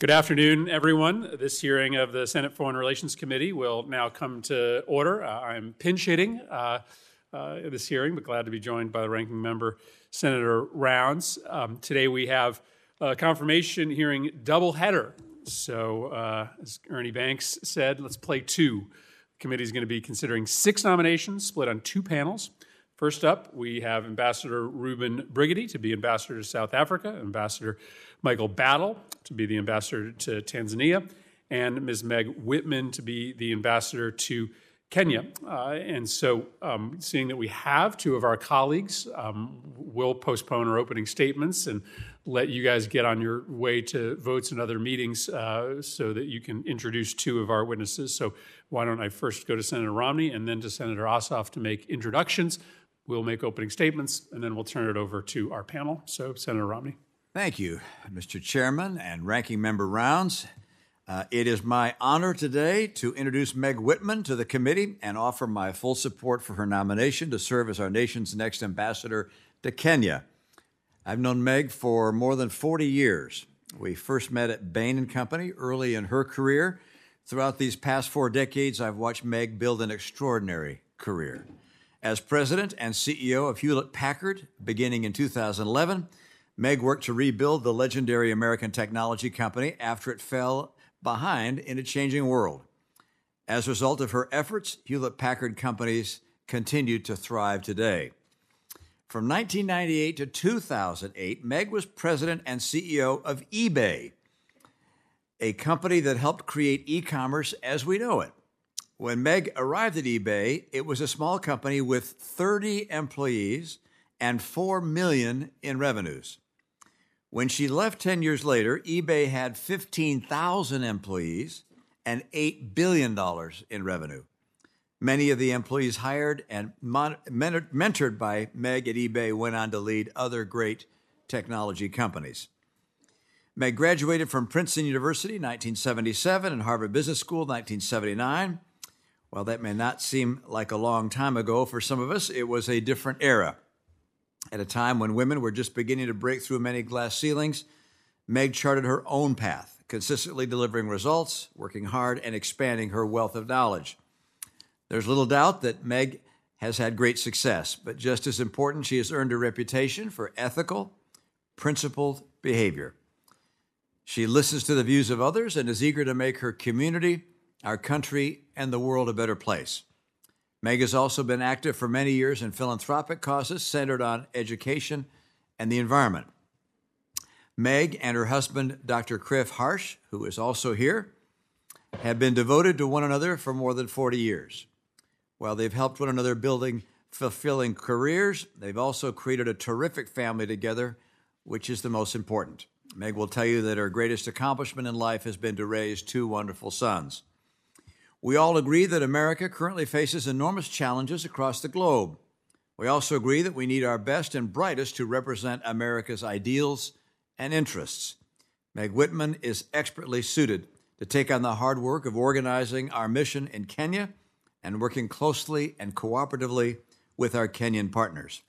Good afternoon, everyone. This hearing of the Senate Foreign Relations Committee will now come to order. Uh, I'm pinch hitting uh, uh, this hearing, but glad to be joined by the ranking member, Senator Rounds. Um, today we have a confirmation hearing double header. So, uh, as Ernie Banks said, let's play two. The committee is going to be considering six nominations split on two panels. First up, we have Ambassador Ruben Brigety to be ambassador to South Africa, Ambassador Michael Battle to be the ambassador to Tanzania, and Ms. Meg Whitman to be the ambassador to Kenya. Uh, and so, um, seeing that we have two of our colleagues, um, we'll postpone our opening statements and let you guys get on your way to votes and other meetings uh, so that you can introduce two of our witnesses. So, why don't I first go to Senator Romney and then to Senator Ossoff to make introductions? We'll make opening statements and then we'll turn it over to our panel. So, Senator Romney. Thank you, Mr. Chairman and Ranking Member Rounds. Uh, it is my honor today to introduce Meg Whitman to the committee and offer my full support for her nomination to serve as our nation's next ambassador to Kenya. I've known Meg for more than 40 years. We first met at Bain and Company early in her career. Throughout these past four decades, I've watched Meg build an extraordinary career. As president and CEO of Hewlett Packard, beginning in 2011, Meg worked to rebuild the legendary American technology company after it fell behind in a changing world. As a result of her efforts, Hewlett Packard companies continued to thrive today. From 1998 to 2008, Meg was president and CEO of eBay, a company that helped create e commerce as we know it. When Meg arrived at eBay, it was a small company with 30 employees and 4 million in revenues. When she left 10 years later, eBay had 15,000 employees and $8 billion in revenue. Many of the employees hired and mon- mentored by Meg at eBay went on to lead other great technology companies. Meg graduated from Princeton University in 1977 and Harvard Business School in 1979. While that may not seem like a long time ago for some of us, it was a different era. At a time when women were just beginning to break through many glass ceilings, Meg charted her own path, consistently delivering results, working hard, and expanding her wealth of knowledge. There's little doubt that Meg has had great success, but just as important, she has earned a reputation for ethical, principled behavior. She listens to the views of others and is eager to make her community our country, and the world a better place. Meg has also been active for many years in philanthropic causes centered on education and the environment. Meg and her husband, Dr. Griff Harsh, who is also here, have been devoted to one another for more than 40 years. While they've helped one another building fulfilling careers, they've also created a terrific family together, which is the most important. Meg will tell you that her greatest accomplishment in life has been to raise two wonderful sons. We all agree that America currently faces enormous challenges across the globe. We also agree that we need our best and brightest to represent America's ideals and interests. Meg Whitman is expertly suited to take on the hard work of organizing our mission in Kenya and working closely and cooperatively with our Kenyan partners.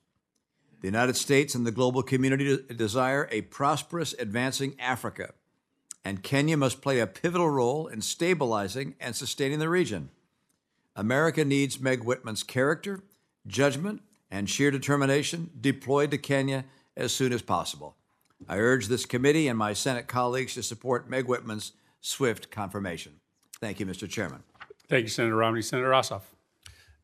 The United States and the global community desire a prosperous, advancing Africa and Kenya must play a pivotal role in stabilizing and sustaining the region. America needs Meg Whitman's character, judgment, and sheer determination deployed to Kenya as soon as possible. I urge this committee and my Senate colleagues to support Meg Whitman's swift confirmation. Thank you, Mr. Chairman. Thank you, Senator Romney. Senator Ossoff.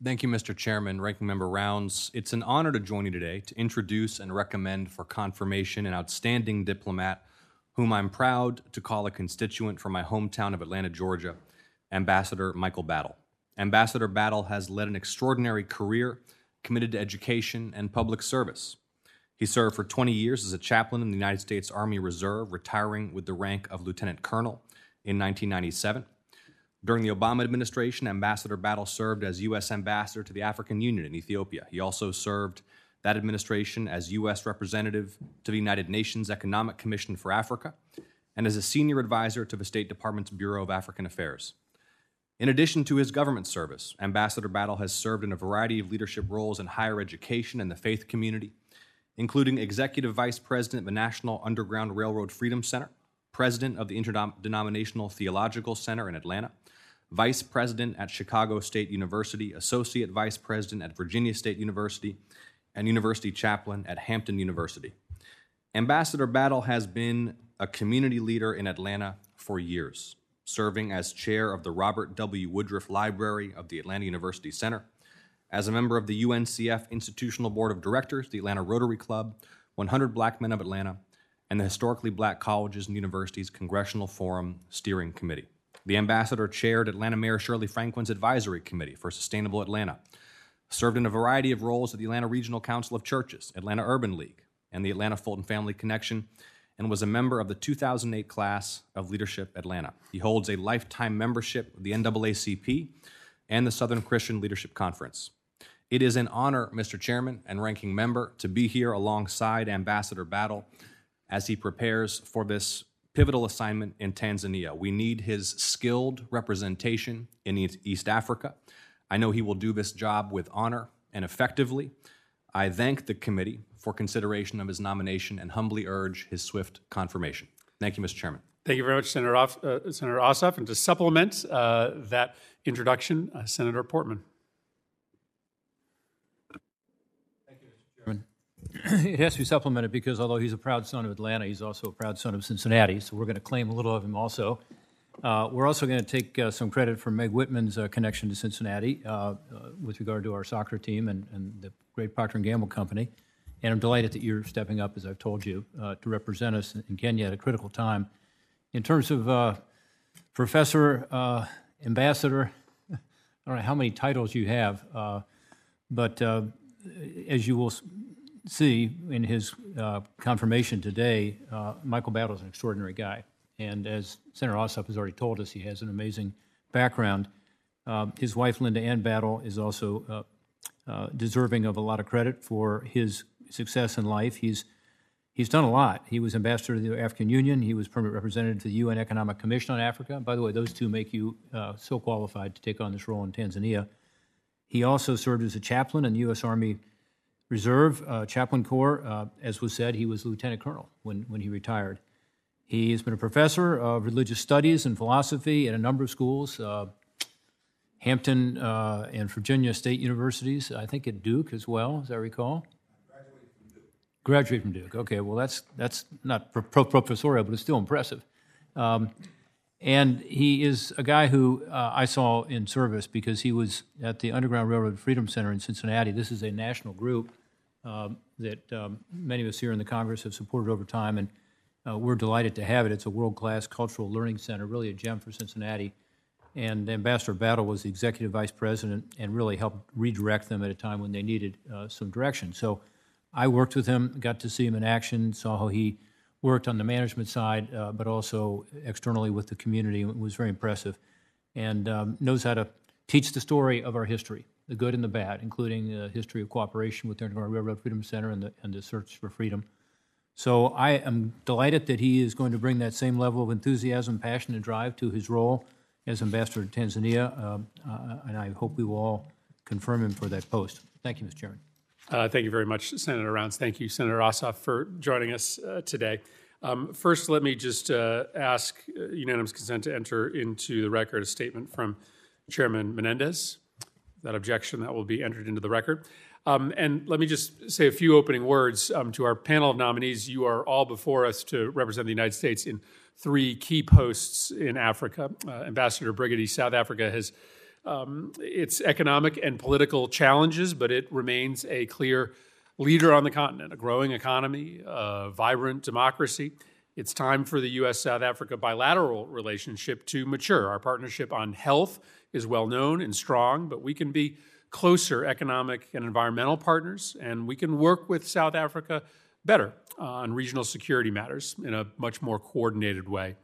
Thank you, Mr. Chairman, Ranking Member Rounds. It's an honor to join you today to introduce and recommend for confirmation an outstanding diplomat whom I'm proud to call a constituent from my hometown of Atlanta, Georgia, Ambassador Michael Battle. Ambassador Battle has led an extraordinary career committed to education and public service. He served for 20 years as a chaplain in the United States Army Reserve, retiring with the rank of lieutenant colonel in 1997. During the Obama administration, Ambassador Battle served as U.S. Ambassador to the African Union in Ethiopia. He also served that administration as U.S. representative to the United Nations Economic Commission for Africa and as a senior advisor to the State Department's Bureau of African Affairs. In addition to his government service, Ambassador Battle has served in a variety of leadership roles in higher education and the faith community, including executive vice president of the National Underground Railroad Freedom Center, president of the Interdenominational Theological Center in Atlanta, vice president at Chicago State University, associate vice president at Virginia State University, and university chaplain at Hampton University. Ambassador Battle has been a community leader in Atlanta for years, serving as chair of the Robert W. Woodruff Library of the Atlanta University Center, as a member of the UNCF Institutional Board of Directors, the Atlanta Rotary Club, 100 Black Men of Atlanta, and the Historically Black Colleges and Universities Congressional Forum Steering Committee. The ambassador chaired Atlanta Mayor Shirley Franklin's Advisory Committee for Sustainable Atlanta, served in a variety of roles at the Atlanta Regional Council of Churches, Atlanta Urban League, and the Atlanta Fulton Family Connection, and was a member of the 2008 class of Leadership Atlanta. He holds a lifetime membership of the NAACP and the Southern Christian Leadership Conference. It is an honor, Mr. Chairman and Ranking Member, to be here alongside Ambassador Battle as he prepares for this pivotal assignment in Tanzania. We need his skilled representation in East Africa. I know he will do this job with honor and effectively. I thank the committee for consideration of his nomination and humbly urge his swift confirmation. Thank you, Mr. Chairman. Thank you very much, Senator, Off, uh, Senator Ossoff. And to supplement uh, that introduction, uh, Senator Portman. Thank you, Mr. Chairman. it has to be supplemented because although he's a proud son of Atlanta, he's also a proud son of Cincinnati. So we're going to claim a little of him also. Uh, we're also going to take uh, some credit for Meg Whitman's uh, connection to Cincinnati uh, uh, with regard to our soccer team and, and the great Procter & Gamble company. And I'm delighted that you're stepping up, as I've told you, uh, to represent us in Kenya at a critical time. In terms of professor, ambassador, I don't know how many titles you have, but as you will see in his confirmation today, Michael Battle is an extraordinary guy. And as Senator Ossoff has already told us, he has an amazing background. Uh, his wife, Linda Ann Battle, is also uh, uh, deserving of a lot of credit for his success in life. He's He's done a lot. He was ambassador to the African Union. He was permanent representative to the UN Economic Commission on Africa. By the way, those two make you uh, so qualified to take on this role in Tanzania. He also served as a chaplain in the U.S. Army Reserve uh, Chaplain Corps. Uh, as was said, he was lieutenant colonel when, when he retired. He has been a professor of religious studies and philosophy at a number of schools, uh, Hampton uh, and Virginia State Universities, I think at Duke as well, as I recall. Graduated from Duke. Okay, well, that's, that's not pro- pro- professorial, but it's still impressive. Um, and he is a guy who uh, I saw in service because he was at the Underground Railroad Freedom Center in Cincinnati. This is a national group um, that um, many of us here in the Congress have supported over time, and uh, we're delighted to have it. It's a world class cultural learning center, really a gem for Cincinnati. And Ambassador Battle was the executive vice president and really helped redirect them at a time when they needed uh, some direction. So I worked with him, got to see him in action, saw how he worked on the management side, uh, but also externally with the community. It was very impressive and um, knows how to teach the story of our history, the good and the bad, including the history of cooperation with the Underground Railroad Freedom Center and the, and the search for freedom. So I am delighted that he is going to bring that same level of enthusiasm, passion, and drive to his role as ambassador to Tanzania, um, uh, and I hope we will all confirm him for that post. Thank you, Mr. Chairman. Uh, thank you very much, Senator Rounds. Thank you, Senator Ossoff, for joining us uh, today. Um, first, let me just uh, ask uh, unanimous consent to enter into the record a statement from Chairman Menendez. That objection that will be entered into the record. Um, and let me just say a few opening words um, to our panel of nominees. You are all before us to represent the United States in three key posts in Africa. Uh, Ambassador Brigety, South Africa has um, its economic and political challenges, but it remains a clear leader on the continent, a growing economy, a vibrant democracy. It's time for the U.S. South Africa bilateral relationship to mature. Our partnership on health is well known and strong, but we can be closer economic and environmental partners, and we can work with South Africa better on regional security matters in a much more coordinated way.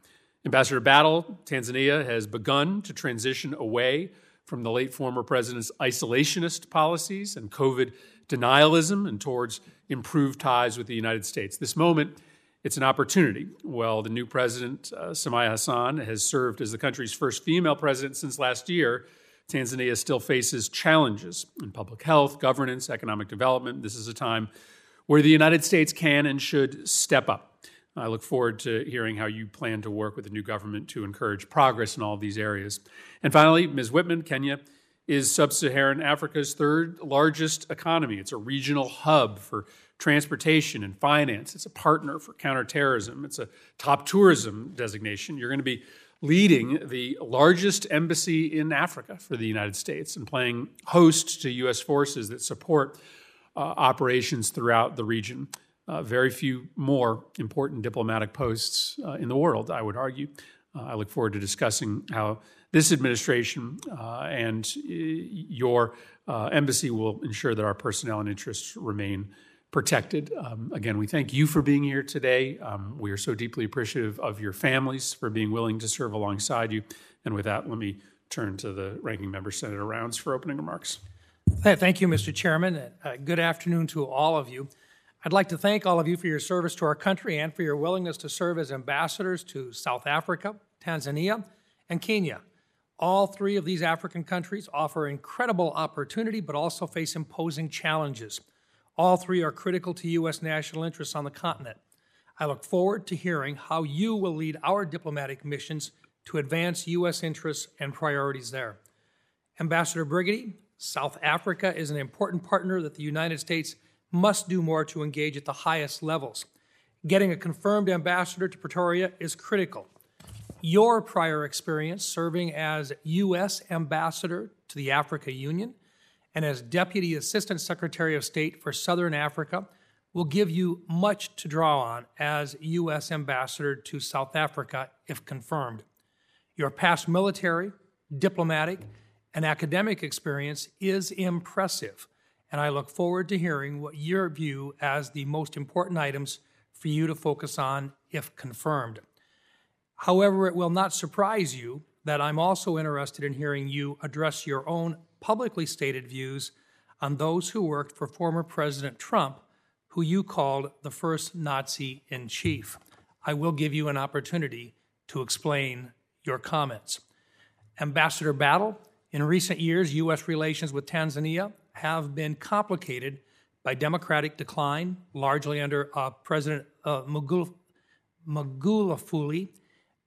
Ambassador Battle, Tanzania has begun to transition away from the late former president's isolationist policies and COVID denialism and towards improved ties with the United States. This moment, it's an opportunity. Well, the new president, uh, Samia Hassan, has served as the country's first female president since last year. Tanzania still faces challenges in public health, governance, economic development. This is a time where the United States can and should step up. I look forward to hearing how you plan to work with the new government to encourage progress in all of these areas. And finally, Ms. Whitman, Kenya is sub Saharan Africa's third largest economy. It's a regional hub for transportation and finance. It's a partner for counterterrorism. It's a top tourism designation. You're going to be leading the largest embassy in Africa for the United States and playing host to U.S. forces that support uh, operations throughout the region. Uh, very few more important diplomatic posts uh, in the world, I would argue. Uh, I look forward to discussing how this administration uh, and uh, your embassy will ensure that our personnel and interests remain protected. Um, again, we thank you for being here today. Um, we are so deeply appreciative of your families for being willing to serve alongside you. And with that, let me turn to the ranking member, Senator Rounds, for opening remarks. Thank you, Mr. Chairman. Uh, good afternoon to all of you. I'd like to thank all of you for your service to our country and for your willingness to serve as ambassadors to South Africa, Tanzania, and Kenya. All three of these African countries offer incredible opportunity but also face imposing challenges. All three are critical to U.S. national interests on the continent. I look forward to hearing how you will lead our diplomatic missions to advance U.S. interests and priorities there. Ambassador Brigety, South Africa is an important partner that the United States must do more to engage at the highest levels. Getting a confirmed ambassador to Pretoria is critical. Your prior experience serving as U.S. ambassador to the Africa Union and as Deputy Assistant Secretary of State for Southern Africa will give you much to draw on as U.S. Ambassador to South Africa if confirmed. Your past military, diplomatic, and academic experience is impressive, and I look forward to hearing what your view as the most important items for you to focus on if confirmed. However, it will not surprise you that I'm also interested in hearing you address your own publicly stated views on those who worked for former President Trump, who you called the first Nazi in chief. I will give you an opportunity to explain your comments. Ambassador Battle, in recent years, U.S. relations with Tanzania have been complicated by democratic decline, largely under uh, President uh, Magufuli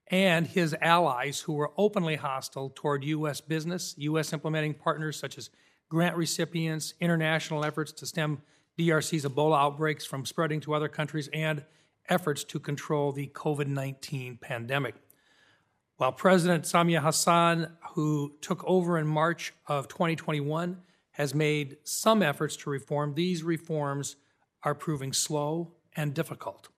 and his allies who were openly hostile toward U.S. business, U.S. implementing partners such as grant recipients, international efforts to stem DRC's Ebola outbreaks from spreading to other countries, and efforts to control the COVID 19 pandemic. While President Samia Hassan, who took over in March of 2021, has made some efforts to reform, these reforms are proving slow and difficult.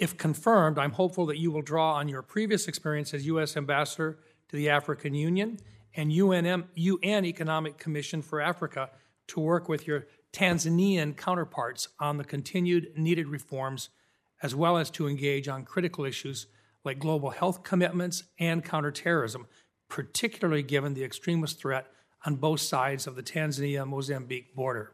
If confirmed, I'm hopeful that you will draw on your previous experience as U.S. Ambassador to the African Union and UNM, UN Economic Commission for Africa to work with your Tanzanian counterparts on the continued needed reforms, as well as to engage on critical issues like global health commitments and counterterrorism, particularly given the extremist threat on both sides of the Tanzania Mozambique border.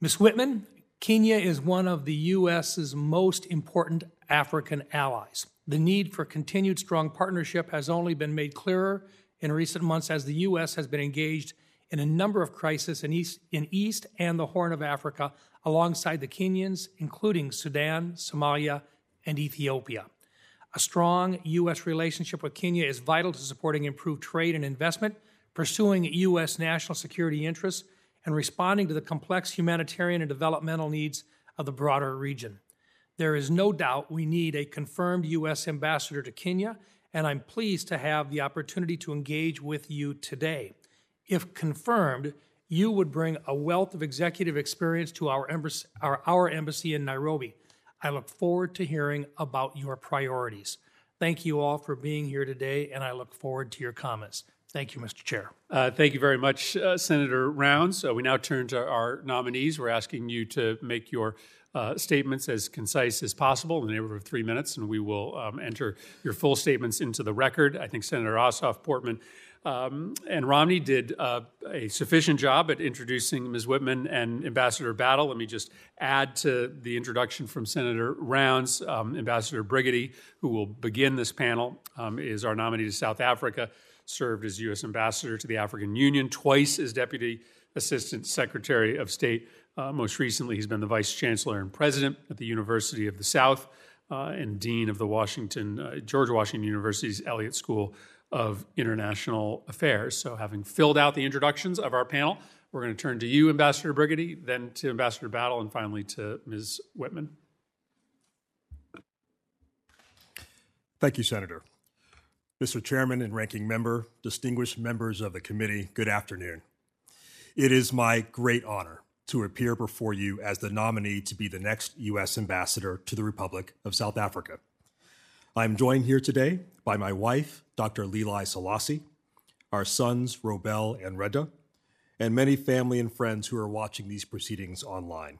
Ms. Whitman, Kenya is one of the U.S.'s most important African allies. The need for continued strong partnership has only been made clearer in recent months as the U.S. has been engaged in a number of crises in East, in East and the Horn of Africa alongside the Kenyans, including Sudan, Somalia, and Ethiopia. A strong U.S. relationship with Kenya is vital to supporting improved trade and investment, pursuing U.S. national security interests, and responding to the complex humanitarian and developmental needs of the broader region. There is no doubt we need a confirmed U.S. ambassador to Kenya, and I'm pleased to have the opportunity to engage with you today. If confirmed, you would bring a wealth of executive experience to our embassy, our, our embassy in Nairobi. I look forward to hearing about your priorities. Thank you all for being here today, and I look forward to your comments. Thank you, Mr. Chair. Uh, thank you very much, uh, Senator Rounds. Uh, we now turn to our nominees. We're asking you to make your uh, statements as concise as possible in the neighborhood of three minutes, and we will um, enter your full statements into the record. I think Senator Ossoff, Portman, um, and Romney did uh, a sufficient job at introducing Ms. Whitman and Ambassador Battle. Let me just add to the introduction from Senator Rounds. Um, Ambassador Brigety, who will begin this panel, um, is our nominee to South Africa served as U.S. Ambassador to the African Union, twice as Deputy Assistant Secretary of State Uh, most recently, he's been the vice chancellor and president at the University of the South uh, and dean of the Washington, uh, George Washington University's Elliott School of International Affairs. So, having filled out the introductions of our panel, we're going to turn to you, Ambassador Brigety, then to Ambassador Battle, and finally to Ms. Whitman. Thank you, Senator. Mr. Chairman and Ranking Member, distinguished members of the committee, good afternoon. It is my great honor to appear before you as the nominee to be the next U.S. Ambassador to the Republic of South Africa. I am joined here today by my wife, Dr. Lilai Selassie, our sons, Robel and Reda, and many family and friends who are watching these proceedings online.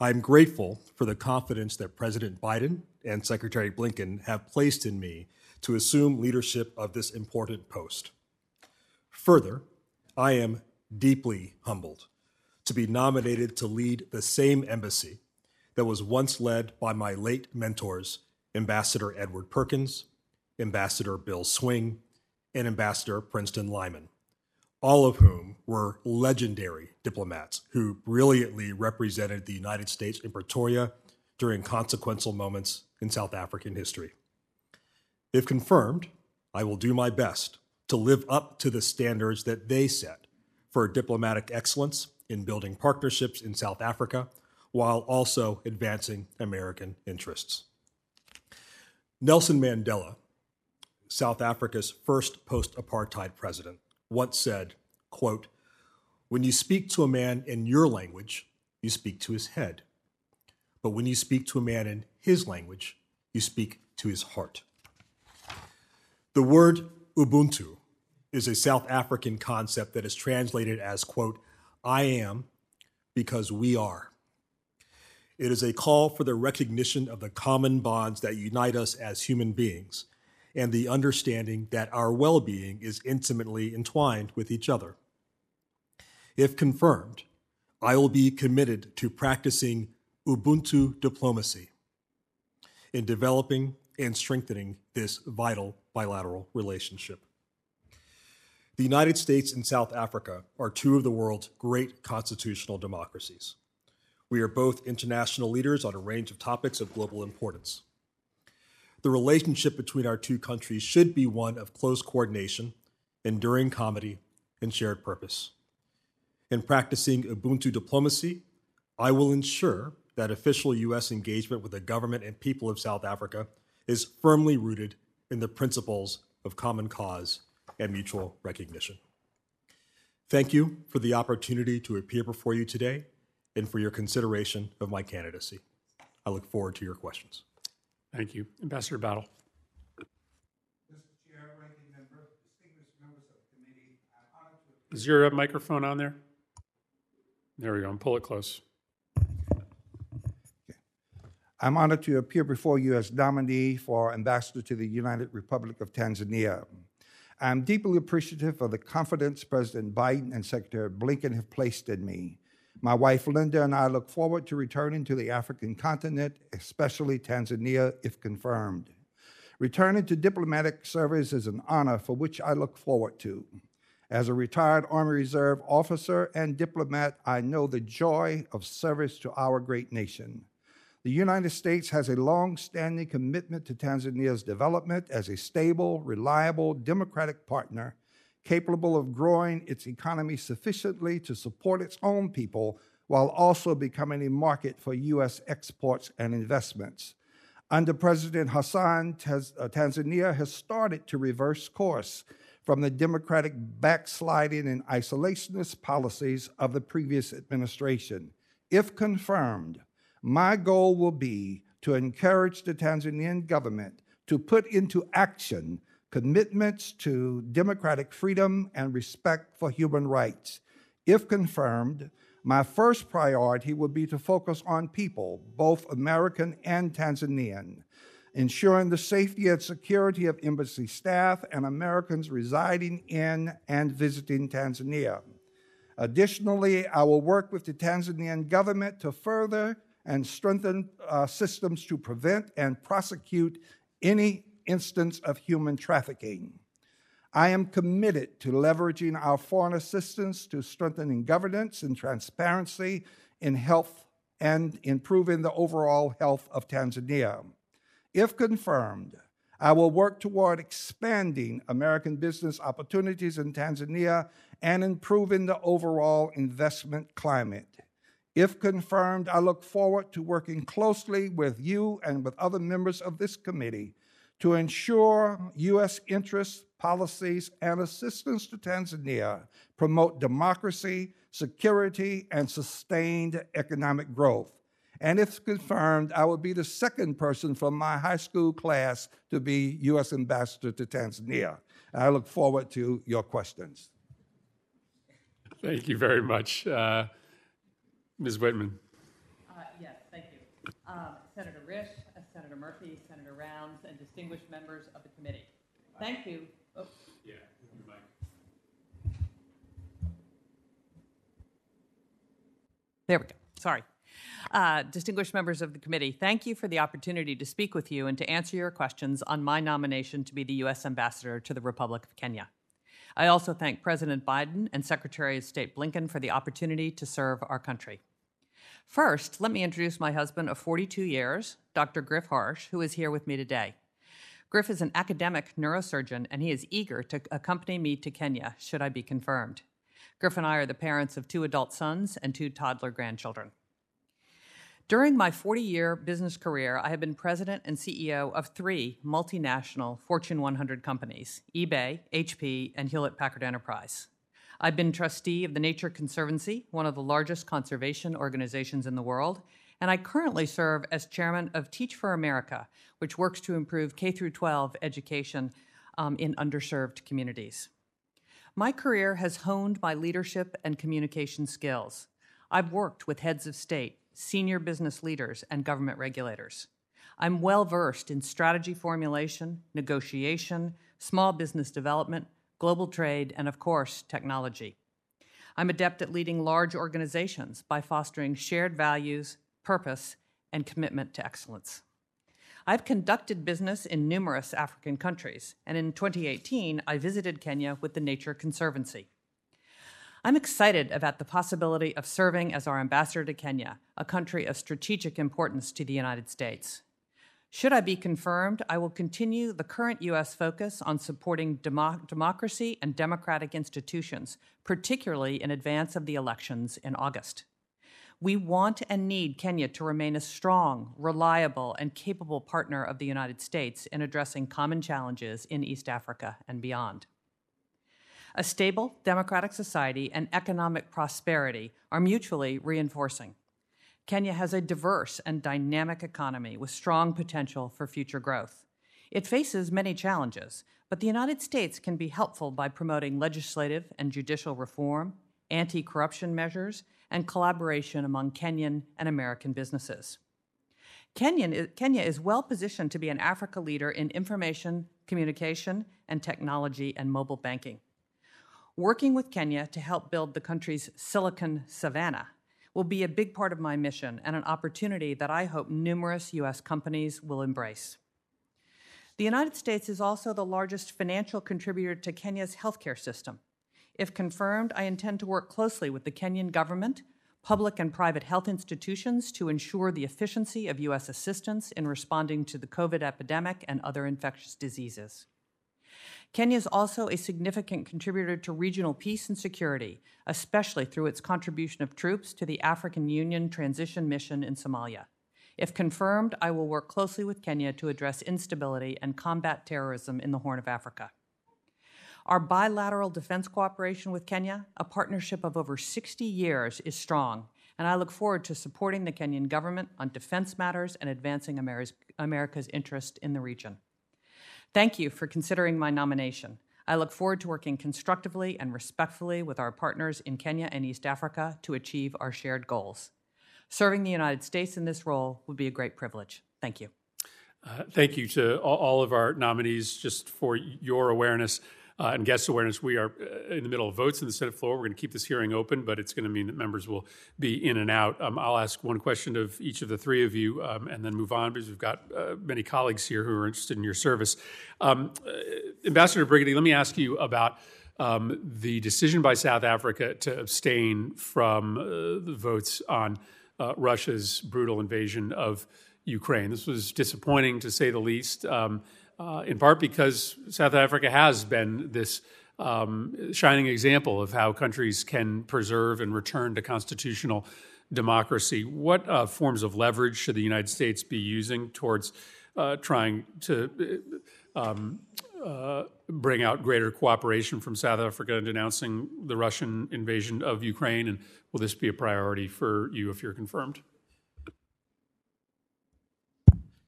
I am grateful for the confidence that President Biden and Secretary Blinken have placed in me to assume leadership of this important post. Further, I am deeply humbled to be nominated to lead the same embassy that was once led by my late mentors, Ambassador Edward Perkins, Ambassador Bill Swing, and Ambassador Princeton Lyman, all of whom were legendary diplomats who brilliantly represented the United States in Pretoria during consequential moments in South African history. If confirmed, I will do my best to live up to the standards that they set for diplomatic excellence in building partnerships in South Africa while also advancing American interests. Nelson Mandela, South Africa's first post-apartheid president, once said, quote, when you speak to a man in your language, you speak to his head. But when you speak to a man in his language, you speak to his heart. The word Ubuntu is a South African concept that is translated as, quote, I am because we are. It is a call for the recognition of the common bonds that unite us as human beings and the understanding that our well being is intimately entwined with each other. If confirmed, I will be committed to practicing Ubuntu diplomacy in developing and strengthening this vital bilateral relationship. The United States and South Africa are two of the world's great constitutional democracies. We are both international leaders on a range of topics of global importance. The relationship between our two countries should be one of close coordination, enduring comity, and shared purpose. In practicing Ubuntu diplomacy, I will ensure that official U.S. engagement with the government and people of South Africa is firmly rooted in the principles of common cause and mutual recognition. Thank you for the opportunity to appear before you today and for your consideration of my candidacy. I look forward to your questions. Thank you. Ambassador Battle. Is your microphone on there? There we go. Pull it close. I'm honored to appear before you as nominee for ambassador to the United Republic of Tanzania. I'm deeply appreciative of the confidence President Biden and Secretary Blinken have placed in me. My wife Linda and I look forward to returning to the African continent, especially Tanzania, if confirmed. Returning to diplomatic service is an honor for which I look forward to. As a retired Army Reserve officer and diplomat, I know the joy of service to our great nation. The United States has a long standing commitment to Tanzania's development as a stable, reliable, democratic partner capable of growing its economy sufficiently to support its own people while also becoming a market for U.S. exports and investments. Under President Hassan, uh, Tanzania has started to reverse course from the democratic backsliding and isolationist policies of the previous administration. If confirmed, my goal will be to encourage the Tanzanian government to put into action commitments to democratic freedom and respect for human rights. If confirmed, my first priority will be to focus on people, both American and Tanzanian, ensuring the safety and security of embassy staff and Americans residing in and visiting Tanzania. Additionally, I will work with the Tanzanian government to further and strengthen uh, systems to prevent and prosecute any instance of human trafficking. I am committed to leveraging our foreign assistance to strengthening governance and transparency in health and improving the overall health of Tanzania. If confirmed, I will work toward expanding American business opportunities in Tanzania and improving the overall investment climate. If confirmed, I look forward to working closely with you and with other members of this committee to ensure U.S. interests, policies, and assistance to Tanzania promote democracy, security, and sustained economic growth. And if confirmed, I will be the second person from my high school class to be U.S. Ambassador to Tanzania. I look forward to your questions. Thank you very much. Uh, Ms. Whitman. Uh, yes, thank you. Um, Senator Risch, uh, Senator Murphy, Senator Rounds, and distinguished members of the committee. Thank you. Oh. Yeah, There we go. Sorry. Uh, distinguished members of the committee, thank you for the opportunity to speak with you and to answer your questions on my nomination to be the U.S. Ambassador to the Republic of Kenya. I also thank President Biden and Secretary of State Blinken for the opportunity to serve our country. First, let me introduce my husband of 42 years, Dr. Griff Harsh, who is here with me today. Griff is an academic neurosurgeon, and he is eager to accompany me to Kenya should I be confirmed. Griff and I are the parents of two adult sons and two toddler grandchildren. During my 40 year business career, I have been president and CEO of three multinational Fortune 100 companies eBay, HP, and Hewlett Packard Enterprise. I've been trustee of the Nature Conservancy, one of the largest conservation organizations in the world, and I currently serve as chairman of Teach for America, which works to improve K 12 education um, in underserved communities. My career has honed my leadership and communication skills. I've worked with heads of state, senior business leaders, and government regulators. I'm well versed in strategy formulation, negotiation, small business development, global trade, and of course, technology. I'm adept at leading large organizations by fostering shared values, purpose, and commitment to excellence. I've conducted business in numerous African countries, and in 2018, I visited Kenya with the Nature Conservancy. I'm excited about the possibility of serving as our ambassador to Kenya, a country of strategic importance to the United States. Should I be confirmed, I will continue the current U.S. focus on supporting demo- democracy and democratic institutions, particularly in advance of the elections in August. We want and need Kenya to remain a strong, reliable, and capable partner of the United States in addressing common challenges in East Africa and beyond. A stable, democratic society and economic prosperity are mutually reinforcing. Kenya has a diverse and dynamic economy with strong potential for future growth. It faces many challenges, but the United States can be helpful by promoting legislative and judicial reform, anti corruption measures, and collaboration among Kenyan and American businesses. Kenyan, Kenya is well positioned to be an Africa leader in information, communication, and technology and mobile banking. Working with Kenya to help build the country's Silicon Savannah will be a big part of my mission and an opportunity that I hope numerous U.S. companies will embrace. The United States is also the largest financial contributor to Kenya's healthcare system. If confirmed, I intend to work closely with the Kenyan government, public and private health institutions to ensure the efficiency of U.S. assistance in responding to the COVID epidemic and other infectious diseases. Kenya is also a significant contributor to regional peace and security, especially through its contribution of troops to the African Union Transition Mission in Somalia. If confirmed, I will work closely with Kenya to address instability and combat terrorism in the Horn of Africa. Our bilateral defense cooperation with Kenya, a partnership of over 60 years, is strong, and I look forward to supporting the Kenyan government on defense matters and advancing America's interest in the region. Thank you for considering my nomination. I look forward to working constructively and respectfully with our partners in Kenya and East Africa to achieve our shared goals. Serving the United States in this role would be a great privilege. Thank you. Uh, thank you to all, all, of our nominees just for your awareness. Uh, and guest awareness. We are uh, in the middle of votes in the Senate floor. We're going to keep this hearing open, but it's going to mean that members will be in and out. Um, I'll ask one question of each of the three of you um, and then move on because we've got uh, many colleagues here who are interested in your service. Um, uh, Ambassador Brigety, let me ask you about. Um, the decision by South Africa to abstain from uh, the votes on uh, Russia's brutal invasion of Ukraine. This was disappointing to say the least, um, uh, in part because South Africa has been this um, shining example of how countries can preserve and return to constitutional democracy. What uh, forms of leverage should the United States be using towards uh, trying to um, uh, bring out greater cooperation from South Africa in denouncing the Russian invasion of Ukraine? And will this be a priority for you if you're confirmed?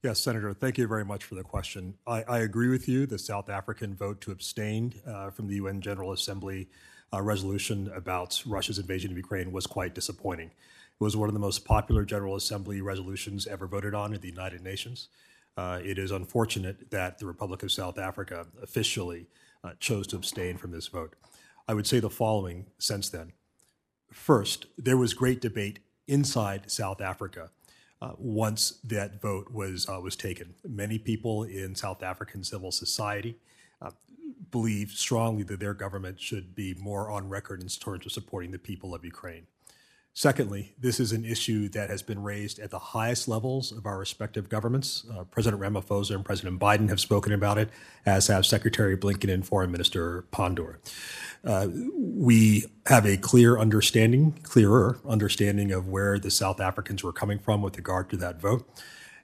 Yes, Senator, thank you very much for the question. I, I agree with you. The South African vote to abstain uh, from the UN General Assembly uh, resolution about Russia's invasion of Ukraine was quite disappointing. It was one of the most popular General Assembly resolutions ever voted on in the United Nations. Uh, it is unfortunate that the Republic of South Africa officially uh, chose to abstain from this vote. I would say the following since then. First, there was great debate inside South Africa uh, once that vote was uh, was taken. Many people in South African civil society uh, believe strongly that their government should be more on record in terms of supporting the people of Ukraine. Secondly, this is an issue that has been raised at the highest levels of our respective governments. Uh, President Ramaphosa and President Biden have spoken about it, as have Secretary Blinken and Foreign Minister Pandor. Uh, we have a clear understanding, clearer understanding of where the South Africans were coming from with regard to that vote.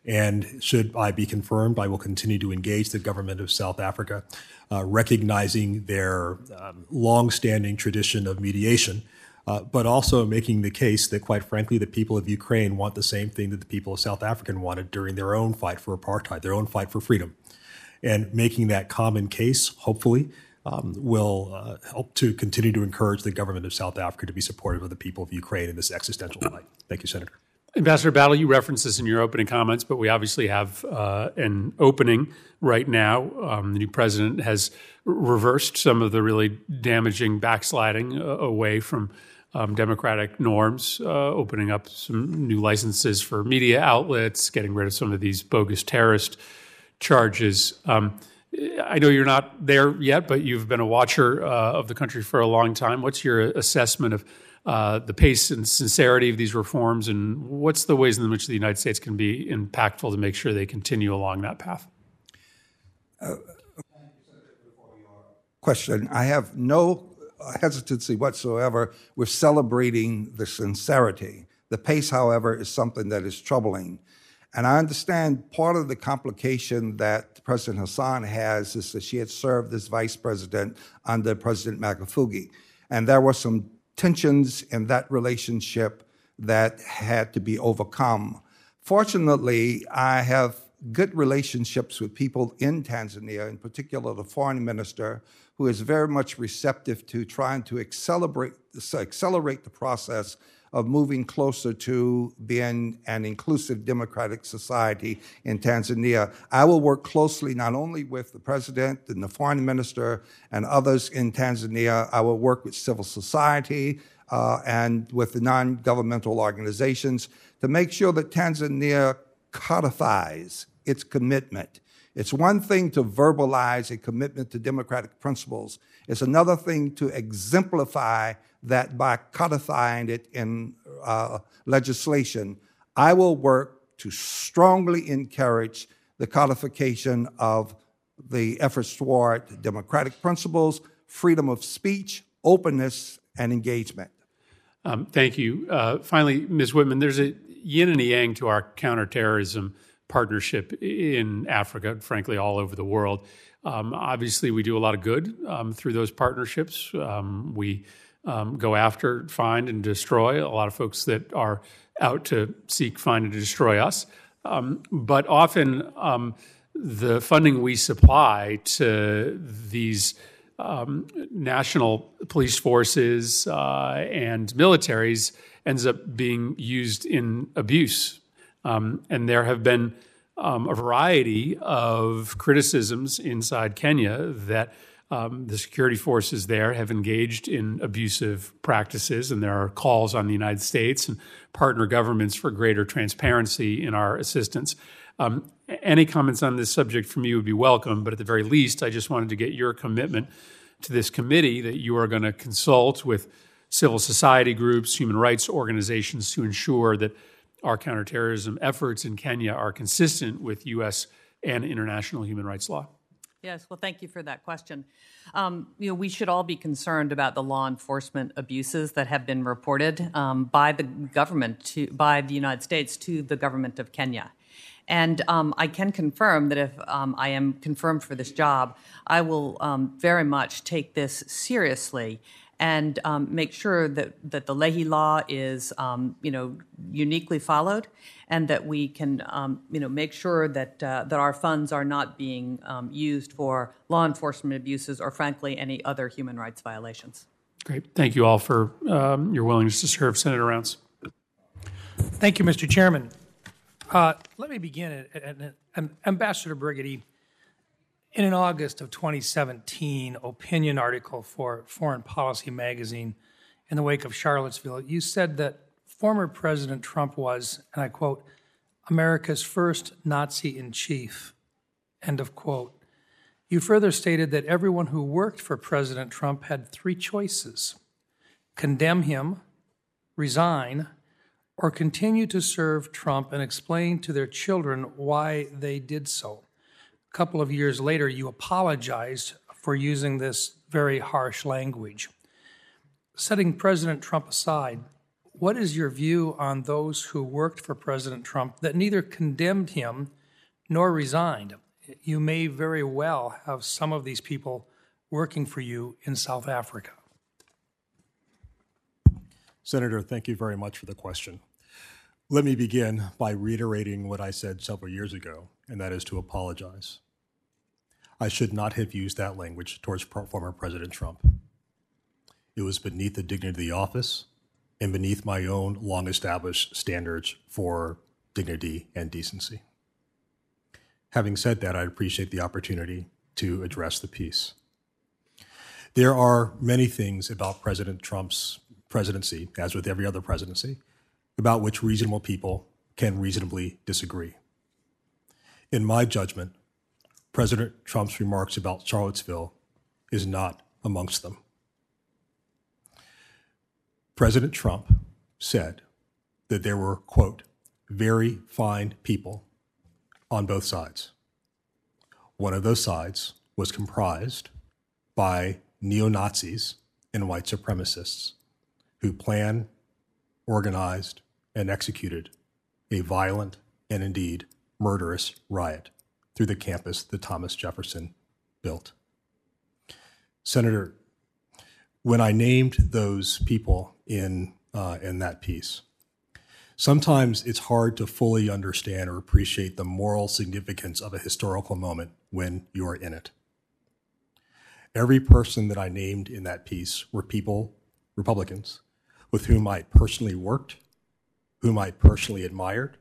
And should I be confirmed, I will continue to engage the government of South Africa, uh, recognizing their um, long-standing tradition of mediation uh, but also making the case that, quite frankly, the people of Ukraine want the same thing that the people of South Africa wanted during their own fight for apartheid, their own fight for freedom. And making that common case, hopefully, um, will uh, help to continue to encourage the government of South Africa to be supportive of the people of Ukraine in this existential fight. Thank you, Senator. Ambassador Battle, you referenced this in your opening comments, but we obviously have uh, an opening right now. Um, the new president has reversed some of the really damaging backsliding uh, away from um, democratic norms, uh, opening up some new licenses for media outlets, getting rid of some of these bogus terrorist charges. Um, I know you're not there yet, but you've been a watcher uh, of the country for a long time. What's your assessment of uh, the pace and sincerity of these reforms, and what's the ways in which the United States can be impactful to make sure they continue along that path? Uh, question. I have no hesitancy whatsoever with celebrating the sincerity. The pace, however, is something that is troubling. And I understand part of the complication that President Hassan has is that she had served as vice president under President Magufuli. And there were some tensions in that relationship that had to be overcome. Fortunately, I have good relationships with people in Tanzania, in particular the foreign minister, who is very much receptive to trying to accelerate, accelerate the process of moving closer to being an inclusive democratic society in Tanzania. I will work closely not only with the president and the foreign minister and others in Tanzania, I will work with civil society uh, and with the non governmental organizations to make sure that Tanzania codifies its commitment it's one thing to verbalize a commitment to democratic principles. It's another thing to exemplify that by codifying it in uh, legislation. I will work to strongly encourage the codification of the efforts toward democratic principles, freedom of speech, openness, and engagement. Um, thank you. Uh, finally, Ms. Whitman, there's a yin and yang to our counterterrorism partnership in Africa, frankly, all over the world. Um, obviously, we do a lot of good um, through those partnerships. Um, we um, go after, find, and destroy a lot of folks that are out to seek, find, and destroy us. Um, but often, um, the funding we supply to these national police forces uh, and militaries ends up being used in abuse um, and there have been um, a variety of criticisms inside Kenya that Um, the security forces there have engaged in abusive practices, and there are calls on the United States and partner governments for greater transparency in our assistance. Um, any comments on this subject from you would be welcome, but at the very least, I just wanted to get your commitment to this committee that you are going to consult with civil society groups, human rights organizations to ensure that our counterterrorism efforts in Kenya are consistent with U.S. and international human rights law. Yes, well, thank you for that question. Um, you know, we should all be concerned about the law enforcement abuses that have been reported um, by the government to by the United States to the government of Kenya. And um, I can confirm that if um, I am confirmed for this job, I will um, very much take this seriously and um, make sure that, that the Leahy law is, um, you know, uniquely followed, and that we can, um, you know, make sure that uh, that our funds are not being um, used for law enforcement abuses or, frankly, any other human rights violations. Great. Thank you all for um, your willingness to serve, Senator Rounds. Thank you, Mr. Chairman. Uh, let me begin. At, at, at, Ambassador Brigety, in an August of 2017 opinion article for Foreign Policy magazine in the wake of Charlottesville, you said that former President Trump was, and I quote, America's first Nazi in chief, end of quote. You further stated that everyone who worked for President Trump had three choices condemn him, resign, or continue to serve Trump and explain to their children why they did so. A couple of years later, you apologized for using this very harsh language. Setting President Trump aside, what is your view on those who worked for President Trump that neither condemned him nor resigned? You may very well have some of these people working for you in South Africa. Senator, thank you very much for the question. Let me begin by reiterating what I said several years ago, and that is to apologize. I should not have used that language towards former President Trump. It was beneath the dignity of the office and beneath my own long established standards for dignity and decency. Having said that, I appreciate the opportunity to address the piece. There are many things about President Trump's presidency, as with every other presidency, about which reasonable people can reasonably disagree. In my judgment, President Trump's remarks about Charlottesville is not amongst them. President Trump said that there were, quote, very fine people on both sides. One of those sides was comprised by neo Nazis and white supremacists who planned, organized, and executed a violent and indeed murderous riot through the campus that Thomas Jefferson built. Senator, when I named those people in, uh, in that piece, sometimes it's hard to fully understand or appreciate the moral significance of a historical moment when you are in it. Every person that I named in that piece were people, Republicans, with whom I personally worked whom I personally admired,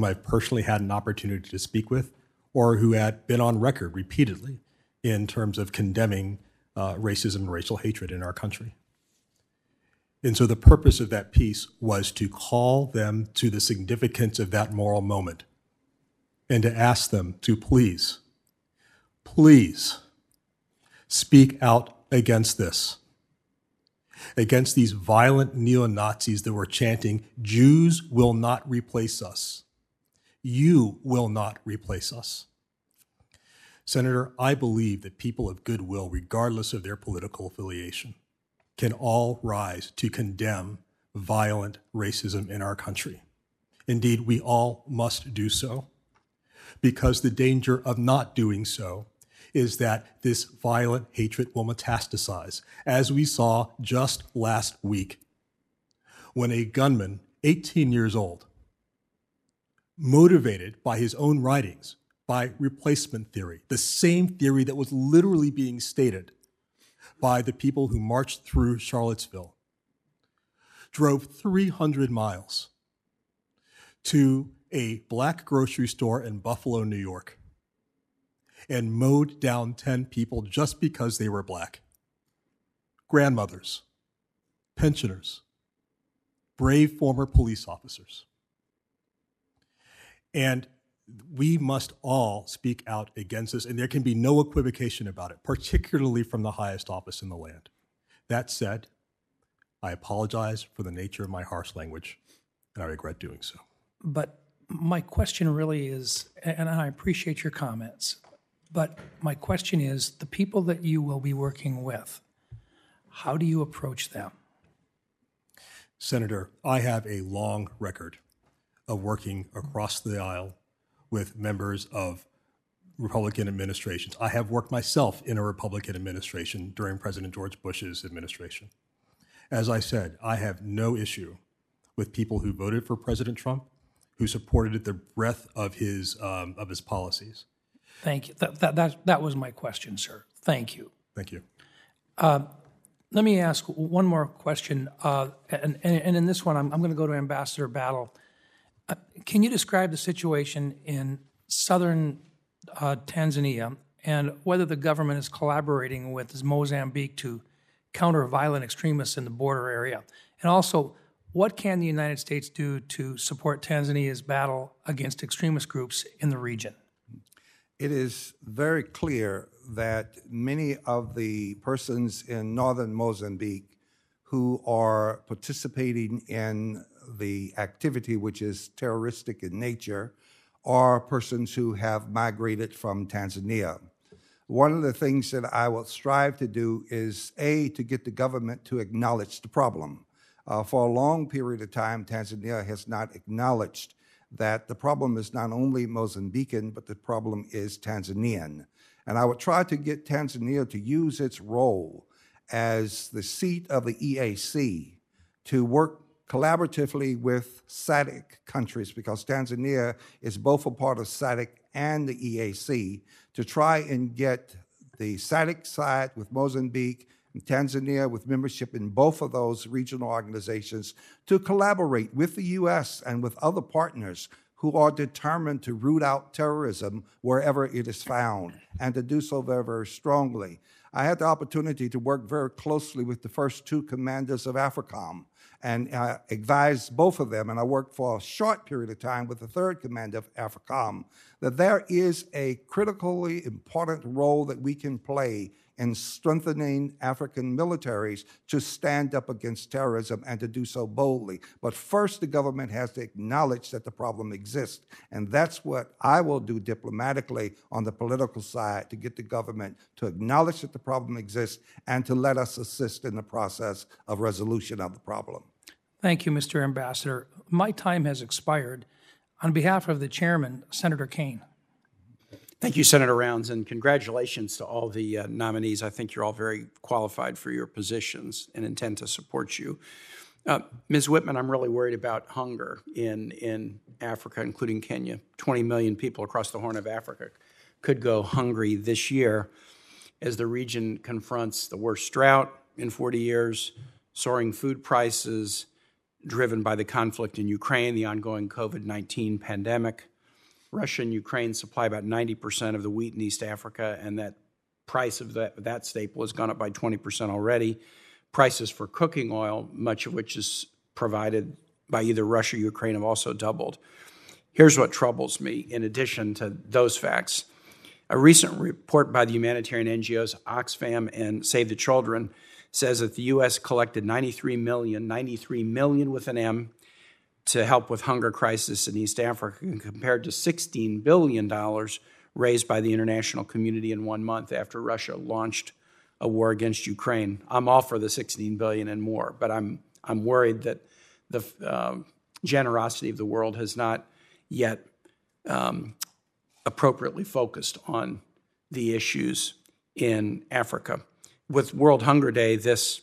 whom I personally had an opportunity to speak with, or who had been on record repeatedly in terms of condemning uh, racism and racial hatred in our country. And so the purpose of that piece was to call them to the significance of that moral moment and to ask them to please, please speak out against this against these violent neo Nazis that were chanting, Jews will not replace us. You will not replace us. Senator, I believe that people of goodwill, regardless of their political affiliation, can all rise to condemn violent racism in our country. Indeed, we all must do so, because the danger of not doing so is that this violent hatred will metastasize, as we saw just last week when a gunman, 18 years old, motivated by his own writings, by replacement theory, the same theory that was literally being stated by the people who marched through Charlottesville, drove 300 miles to a black grocery store in Buffalo, New York, and mowed down 10 people just because they were black. Grandmothers, pensioners, brave former police officers. And we must all speak out against this, and there can be no equivocation about it, particularly from the highest office in the land. That said, I apologize for the nature of my harsh language, and I regret doing so. But my question really is, and I appreciate your comments, but my question is the people that you will be working with, how do you approach them? Senator, I have a long record of working across the aisle with members of Republican administrations. I have worked myself in a Republican administration during President George Bush's administration. As I said, I have no issue with people who voted for President Trump, who supported the breadth of his um, of his policies. Thank you. That, that, that, that was my question, sir. Thank you. Thank you. Let me ask one more question, uh, and, and, and in this one, I'm, I'm going to go to Ambassador Battle. Can you describe the situation in southern uh, Tanzania and whether the government is collaborating with Mozambique to counter violent extremists in the border area? And also, what can the United States do to support Tanzania's battle against extremist groups in the region? It is very clear that many of the persons in northern Mozambique who are participating in the activity, which is terroristic in nature, are persons who have migrated from Tanzania. One of the things that I will strive to do is A, to get the government to acknowledge the problem. Uh, for a long period of time, Tanzania has not acknowledged that the problem is not only Mozambican, but the problem is Tanzanian. And I would try to get Tanzania to use its role as the seat of the EAC to work collaboratively with SADC countries, because Tanzania is both a part of SADC and the EAC, to try and get the SADC side with Mozambique and Tanzania with membership in both of those regional organizations to collaborate with the U.S. and with other partners who are determined to root out terrorism wherever it is found and to do so very, very strongly. I had the opportunity to work very closely with the first two commanders of AFRICOM and uh, advised both of them, and I worked for a short period of time with the third commander of AFRICOM, that there is a critically important role that we can play in strengthening African militaries to stand up against terrorism and to do so boldly. But first, the government has to acknowledge that the problem exists. And that's what I will do diplomatically on the political side to get the government to acknowledge that the problem exists and to let us assist in the process of resolution of the problem. Thank you, Mr. Ambassador. My time has expired. On behalf of the chairman, Senator Kaine. Thank you, Senator Rounds, and congratulations to all the uh, nominees. I think you're all very qualified for your positions and intend to support you. Uh, Ms. Whitman, I'm really worried about hunger in, in Africa, including Kenya. 20 million people across the Horn of Africa could go hungry this year as the region confronts the worst drought in 40 years, soaring food prices driven by the conflict in Ukraine, the ongoing COVID 19 pandemic Russia and Ukraine supply about 90% of the wheat in East Africa, and that price of that, that staple has gone up by 20% already. Prices for cooking oil, much of which is provided by either Russia or Ukraine, have also doubled. Here's what troubles me, in addition to those facts. A recent report by the humanitarian NGOs Oxfam and Save the Children says that the U.S. collected 93 million, 93 million with an M, to help with hunger crisis in East Africa compared to $16 billion raised by the international community in one month after Russia launched a war against Ukraine. I'm all for the 16 billion and more, but I'm I'm worried that the uh, generosity of the world has not yet um, appropriately focused on the issues in Africa. With World Hunger Day this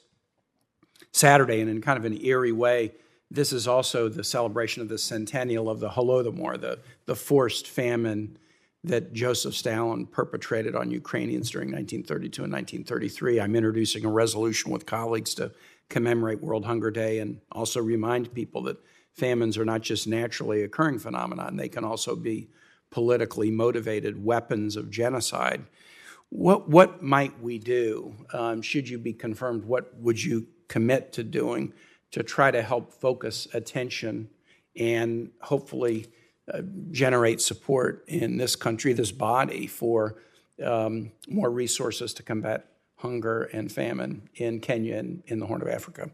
Saturday, and in kind of an eerie way, this is also the celebration of the centennial of the Holodomor, the, the forced famine that Joseph Stalin perpetrated on Ukrainians during 1932 and 1933. I'm introducing a resolution with colleagues to commemorate World Hunger Day and also remind people that famines are not just naturally occurring phenomenon, they can also be politically motivated weapons of genocide. What, what might we do, um, should you be confirmed? What would you commit to doing to try to help focus attention and hopefully uh, generate support in this country, this body, for um, more resources to combat hunger and famine in Kenya and in the Horn of Africa?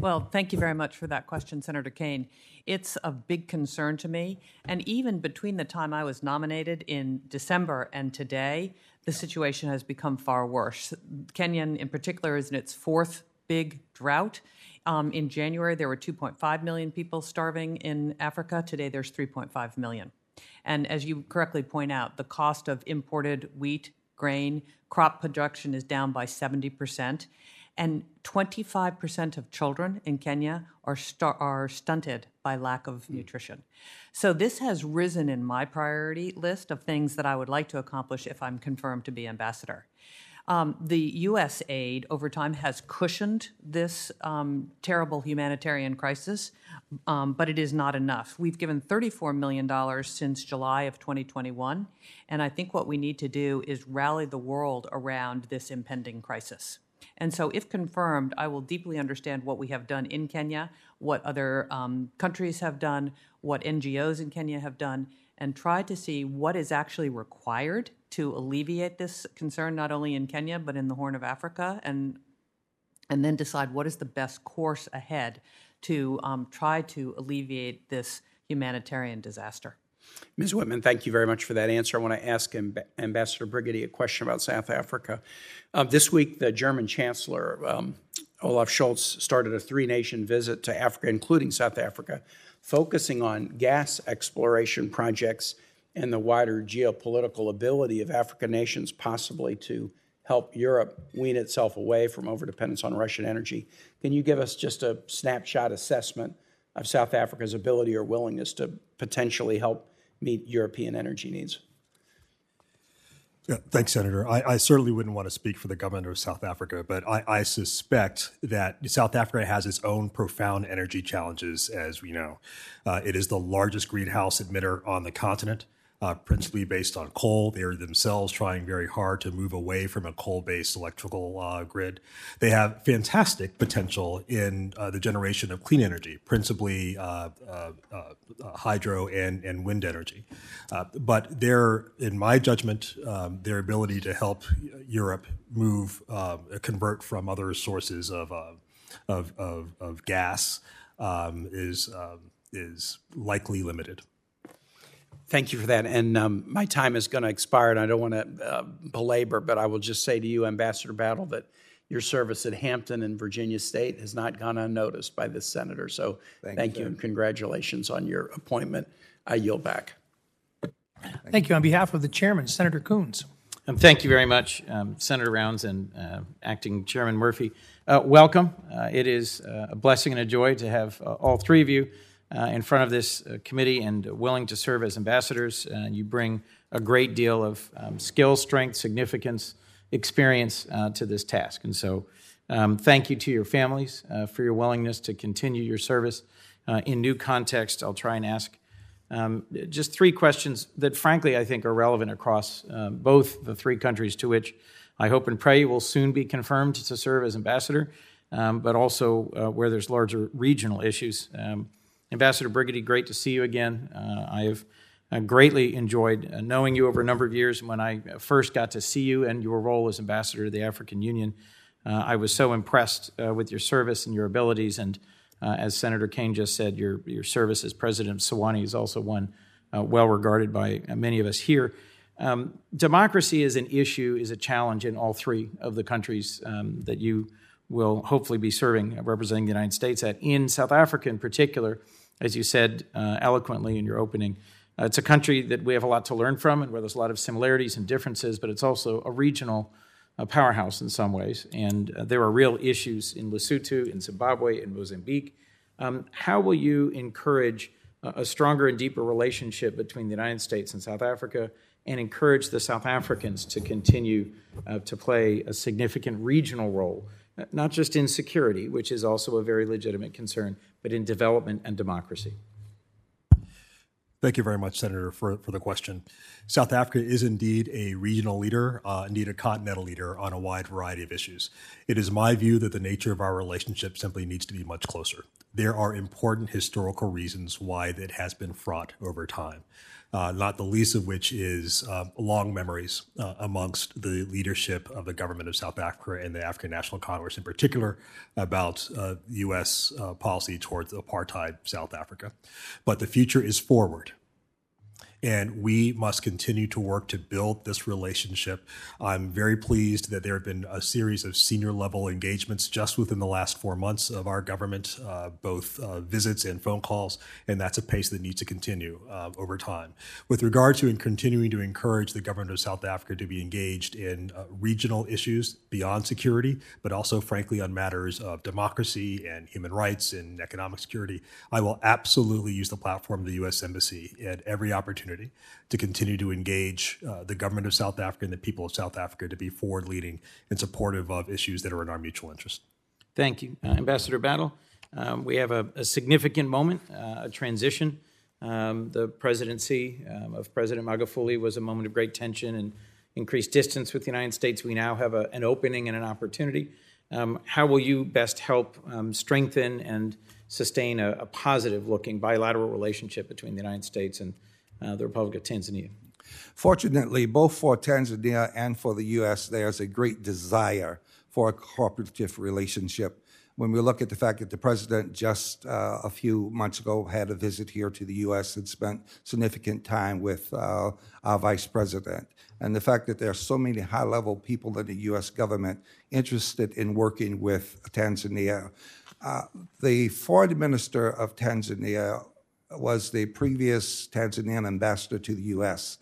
Well, thank you very much for that question, Senator Kaine. It's a big concern to me. And even between the time I was nominated in December and today, the situation has become far worse. Kenya, in particular, is in its fourth big drought. Um, in January, there were 2.5 million people starving in Africa. Today, there's 3.5 million. And as you correctly point out, the cost of imported wheat, grain, crop production is down by 70 percent and 25% of children in Kenya are, star- are stunted by lack of nutrition. So this has risen in my priority list of things that I would like to accomplish if I'm confirmed to be ambassador. Um, the U.S. aid over time has cushioned this um, terrible humanitarian crisis, um, but it is not enough. We've given $34 million since July of 2021, and I think what we need to do is rally the world around this impending crisis. And so, if confirmed, I will deeply understand what we have done in Kenya, what other um, countries have done, what NGOs in Kenya have done, and try to see what is actually required to alleviate this concern, not only in Kenya, but in the Horn of Africa, and, and then decide what is the best course ahead to um, try to alleviate this humanitarian disaster. Ms. Whitman, thank you very much for that answer. I want to ask Amb- Ambassador Brigety a question about South Africa. Uh, this week, the German Chancellor, um, Olaf Scholz, started a three nation visit to Africa, including South Africa, focusing on gas exploration projects and the wider geopolitical ability of African nations possibly to help Europe wean itself away from overdependence on Russian energy. Can you give us just a snapshot assessment of South Africa's ability or willingness to potentially help meet European energy needs. Yeah, thanks, Senator. I, I, certainly wouldn't want to speak for the government of South Africa, but I, I, suspect that South Africa has its own profound energy challenges, as we know. Uh, it is the largest greenhouse emitter on the continent uh, principally based on coal. They are themselves trying very hard to move away from a coal based electrical uh, grid. They have fantastic potential in uh, the generation of clean energy, principally uh, uh, uh, hydro and, and wind energy. but their, in my judgment, um, their ability to help Europe move, convert from other sources of, of, of, of, gas um, is, um, is likely limited. Thank you for that. And um, my time is going to expire, and I don't want to uh, belabor, but I will just say to you, Ambassador Battle, that your service at Hampton and Virginia State has not gone unnoticed by this senator. So thank, thank you, you and congratulations on your appointment. I yield back. Thank, thank you. On behalf of the chairman, Senator Coons. Um, thank you very much, um, Senator Rounds and uh, Acting Chairman Murphy. Uh, welcome. Uh, it is uh, a blessing and a joy to have uh, all three of you uh, in front of this uh, committee and willing to serve as ambassadors. Uh, you bring a great deal of um, skill, strength, significance, experience uh, to this task. And so, um, thank you to your families uh, for your willingness to continue your service uh, in new context. I'll try and ask um, just three questions that, frankly, I think are relevant across both the three countries to which I hope and pray you will soon be confirmed to serve as ambassador, um, but also where there's larger regional issues. Ambassador Brigety, great to see you again. Uh, I have uh, greatly enjoyed uh, knowing you over a number of years. When I first got to see you and your role as ambassador to the African Union, uh, I was so impressed uh, with your service and your abilities. And uh, as Senator Kaine just said, your, your service as president of Sewanee is also one well regarded by many of us here. Um, democracy is an issue, is a challenge in all three of the countries um, that you will hopefully be serving, representing the United States at. In South Africa, in particular, as you said uh, eloquently in your opening. Uh, it's a country that we have a lot to learn from and where there's a lot of similarities and differences, but it's also a regional uh, powerhouse in some ways. And uh, there are real issues in Lesotho, in Zimbabwe, in Mozambique. Um, how will you encourage a stronger and deeper relationship between the United States and South Africa and encourage the South Africans to continue uh, to play a significant regional role? Not just in security, which is also a very legitimate concern, but in development and democracy. Thank you very much, Senator, for, for the question. South Africa is indeed a regional leader, uh, indeed a continental leader on a wide variety of issues. It is my view that the nature of our relationship simply needs to be much closer. There are important historical reasons why it has been fraught over time uh, not the least of which is uh, long memories uh, amongst the leadership of the government of South Africa and the African National Congress in particular about U.S. Uh, uh, policy towards apartheid South Africa. But the future is forward. And we must continue to work to build this relationship. I'm very pleased that there have been a series of senior level engagements just within the last four months of our government, uh, both uh, visits and phone calls, and that's a pace that needs to continue uh, over time. With regard to and continuing to encourage the government of South Africa to be engaged in uh, regional issues beyond security, but also, frankly, on matters of democracy and human rights and economic security, I will absolutely use the platform of the U.S. Embassy at every opportunity opportunity to continue to engage uh, the government of South Africa and the people of South Africa to be forward leading and supportive of issues that are in our mutual interest. Thank you. Uh, Ambassador Battle, um, we have a, a significant moment, uh, a transition. Um, the presidency um, of President Magufuli was a moment of great tension and increased distance with the United States. We now have a, an opening and an opportunity. Um, how will you best help um, strengthen and sustain a, a positive looking bilateral relationship between the United States and uh, the Republic of Tanzania. Fortunately, both for Tanzania and for the U.S., there's a great desire for a cooperative relationship. When we look at the fact that the president just uh, a few months ago had a visit here to the U.S. and spent significant time with uh, our vice president, and the fact that there are so many high level people in the U.S. government interested in working with Tanzania. Uh, the foreign minister of Tanzania was the previous Tanzanian ambassador to the U.S.,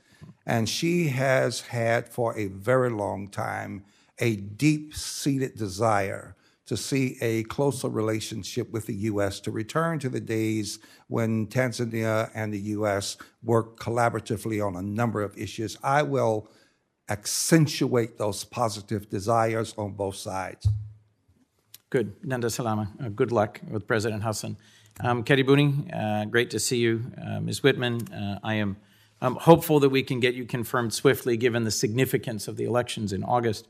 and she has had for a very long time a deep seated desire to see a closer relationship with the U.S., to return to the days when Tanzania and the U.S. worked collaboratively on a number of issues. I will accentuate those positive desires on both sides. Good. Nenda Salama. Uh, good luck with President Hassan. Um, Karibuni, uh, great to see you. Uh, Ms. Whitman, uh, I am I'm hopeful that we can get you confirmed swiftly given the significance of the elections in August.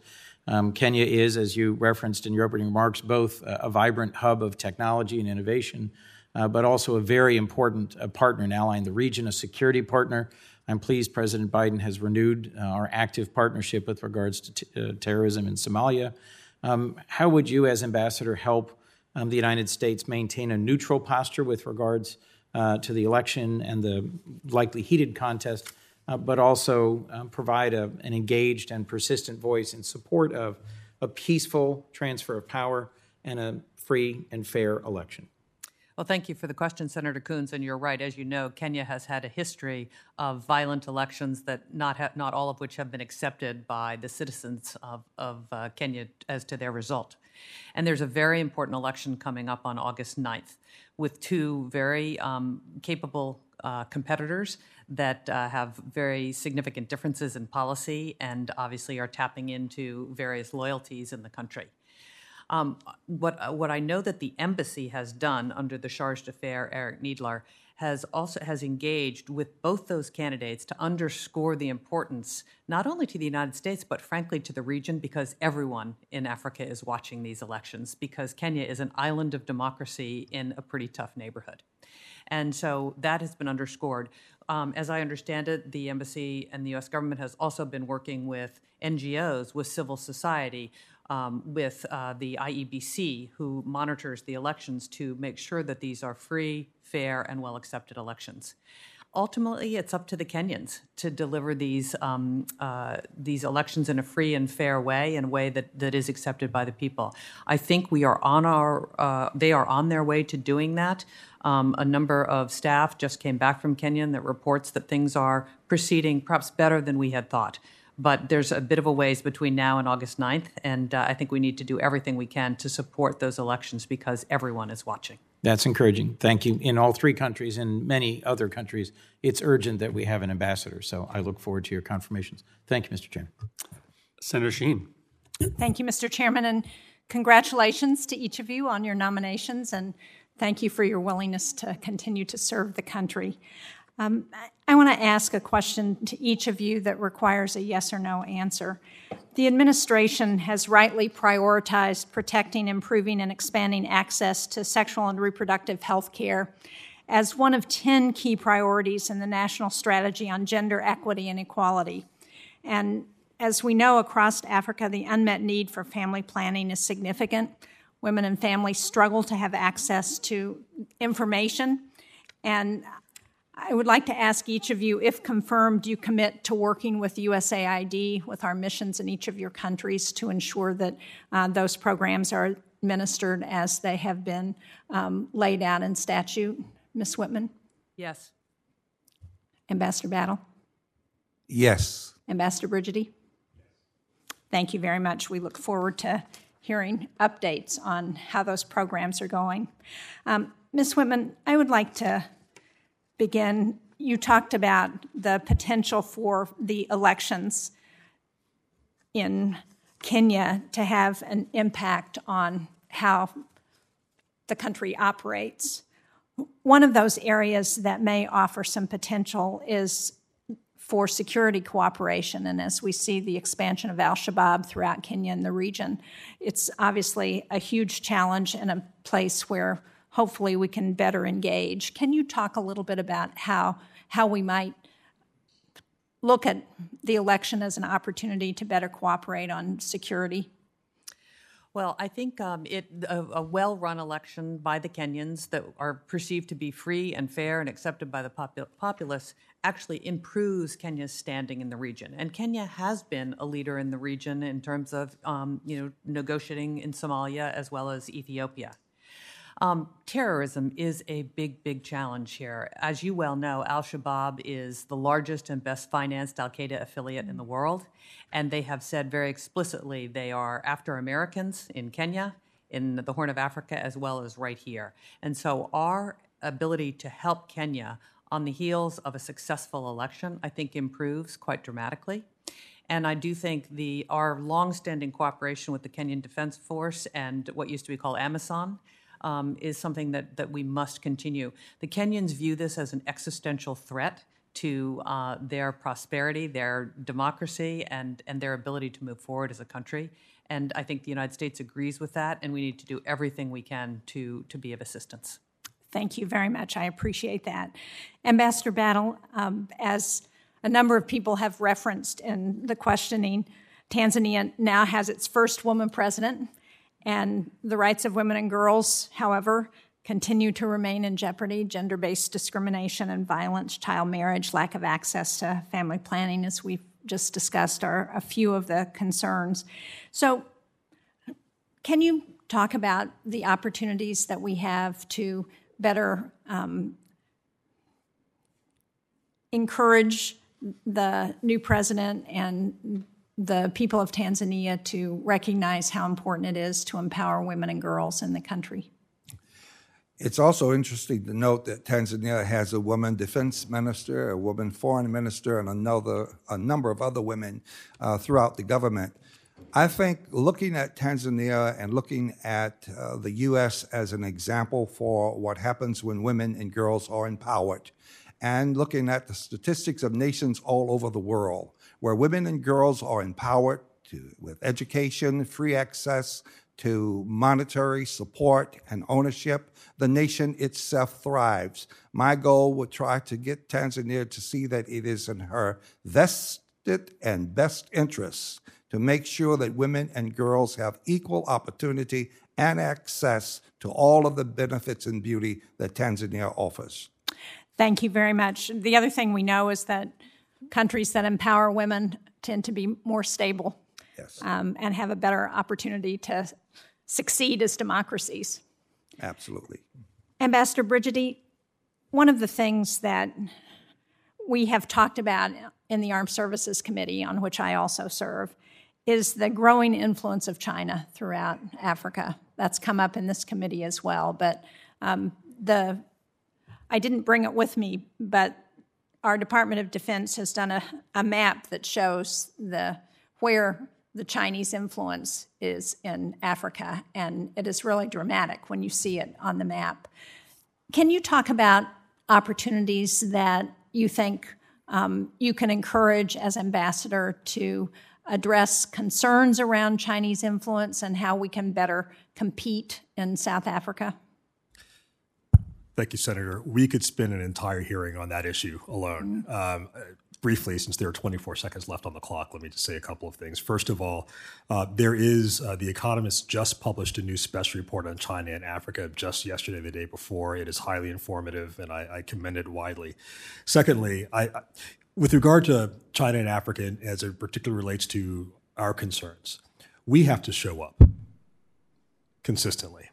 Um, Kenya is, as you referenced in your opening remarks, both a, a vibrant hub of technology and innovation, uh, but also a very important uh, partner and ally in the region, a security partner. I'm pleased President Biden has renewed uh, our active partnership with regards to t- terrorism in Somalia. Um, how would you, as ambassador, help um, the United States maintain a neutral posture with regards uh, to the election and the likely heated contest, uh, but also um, provide a, an engaged and persistent voice in support of a peaceful transfer of power and a free and fair election. Well, thank you for the question, Senator Coons. And you're right. As you know, Kenya has had a history of violent elections that not ha- not all of which have been accepted by the citizens of, of uh, Kenya as to their result. And there's a very important election coming up on August 9th with two very um, capable uh, competitors that uh, have very significant differences in policy and obviously are tapping into various loyalties in the country. Um, what, uh, what I know that the embassy has done under the charge d'affaires Eric Kneedler has also has engaged with both those candidates to underscore the importance not only to the United States but frankly to the region because everyone in Africa is watching these elections because Kenya is an island of democracy in a pretty tough neighborhood. And so that has been underscored. Um, as I understand it, the embassy and the US government has also been working with NGOs, with civil society, um, with uh, the IEBC, who monitors the elections to make sure that these are free, fair, and well accepted elections. Ultimately, it's up to the Kenyans to deliver these um, uh, these elections in a free and fair way, in a way that, that is accepted by the people. I think we are on our uh, they are on their way to doing that. Um, a number of staff just came back from Kenya that reports that things are proceeding perhaps better than we had thought. But there's a bit of a ways between now and August 9th, and uh, I think we need to do everything we can to support those elections because everyone is watching. That's encouraging. Thank you. In all three countries and many other countries, it's urgent that we have an ambassador. So I look forward to your confirmations. Thank you, Mr. Chairman. Senator Shaheen. Thank you, Mr. Chairman, and congratulations to each of you on your nominations, and thank you for your willingness to continue to serve the country. Um, I want to ask a question to each of you that requires a yes or no answer. The administration has rightly prioritized protecting, improving, and expanding access to sexual and reproductive health care as one of 10 key priorities in the National Strategy on Gender Equity and Equality. And as we know, across Africa, the unmet need for family planning is significant. Women and families struggle to have access to information. And I would like to ask each of you, if confirmed, do you commit to working with USAID, with our missions in each of your countries, to ensure that uh, those programs are administered as they have been um, laid out in statute. Ms. Whitman? Yes. Ambassador Battle? Yes. Ambassador Brigety? Thank you very much. We look forward to hearing updates on how those programs are going. Um, Ms. Whitman, I would like to begin. You talked about the potential for the elections in Kenya to have an impact on how the country operates. One of those areas that may offer some potential is for security cooperation. And as we see the expansion of Al Shabaab throughout Kenya and the region, it's obviously a huge challenge and a place where hopefully we can better engage. Can you talk a little bit about how, how we might look at the election as an opportunity to better cooperate on security? Well, I think um, it a, a well-run election by the Kenyans that are perceived to be free and fair and accepted by the popul- populace actually improves Kenya's standing in the region. And Kenya has been a leader in the region in terms of um, you know negotiating in Somalia as well as Ethiopia. Um, terrorism is a big, big challenge here. As you well know, Al Shabaab is the largest and best financed Al Qaeda affiliate in the world. And they have said very explicitly they are after Americans in Kenya, in the Horn of Africa, as well as right here. And so our ability to help Kenya on the heels of a successful election, I think, improves quite dramatically. And I do think the our longstanding cooperation with the Kenyan Defense Force and what used to be called AMISOM um, is something that, that we must continue. The Kenyans view this as an existential threat to uh, their prosperity, their democracy, and, and their ability to move forward as a country. And I think the United States agrees with that, and we need to do everything we can to, to be of assistance. Thank you very much. I appreciate that. Ambassador Battle, um, as a number of people have referenced in the questioning, Tanzania now has its first woman president. And the rights of women and girls, however, continue to remain in jeopardy. Gender based discrimination and violence, child marriage, lack of access to family planning, as we've just discussed, are a few of the concerns. So, can you talk about the opportunities that we have to better um, encourage the new president and the people of Tanzania to recognize how important it is to empower women and girls in the country. It's also interesting to note that Tanzania has a woman defense minister, a woman foreign minister, and another a number of other women uh, throughout the government. I think looking at Tanzania and looking at uh, the U.S. as an example for what happens when women and girls are empowered, and looking at the statistics of nations all over the world, where women and girls are empowered to, with education, free access to monetary support and ownership, the nation itself thrives. My goal would try to get Tanzania to see that it is in her vested and best interests to make sure that women and girls have equal opportunity and access to all of the benefits and beauty that Tanzania offers. Thank you very much. The other thing we know is that countries that empower women tend to be more stable yes. um, and have a better opportunity to succeed as democracies. Absolutely. Ambassador Brigety, one of the things that we have talked about in the Armed Services Committee, on which I also serve, is the growing influence of China throughout Africa. That's come up in this committee as well. But um, the I didn't bring it with me, but our Department of Defense has done a, a map that shows the where the Chinese influence is in Africa, and it is really dramatic when you see it on the map. Can you talk about opportunities that you think um, you can encourage as ambassador to address concerns around Chinese influence and how we can better compete in South Africa? Thank you, Senator. We could spend an entire hearing on that issue alone. Um, briefly, since there are 24 seconds left on the clock, let me just say a couple of things. First of all, uh, there is, uh, The Economist just published a new special report on China and Africa just yesterday, the day before. It is highly informative, and I, I commend it widely. Secondly, I, I, with regard to China and Africa, as it particularly relates to our concerns, we have to show up consistently.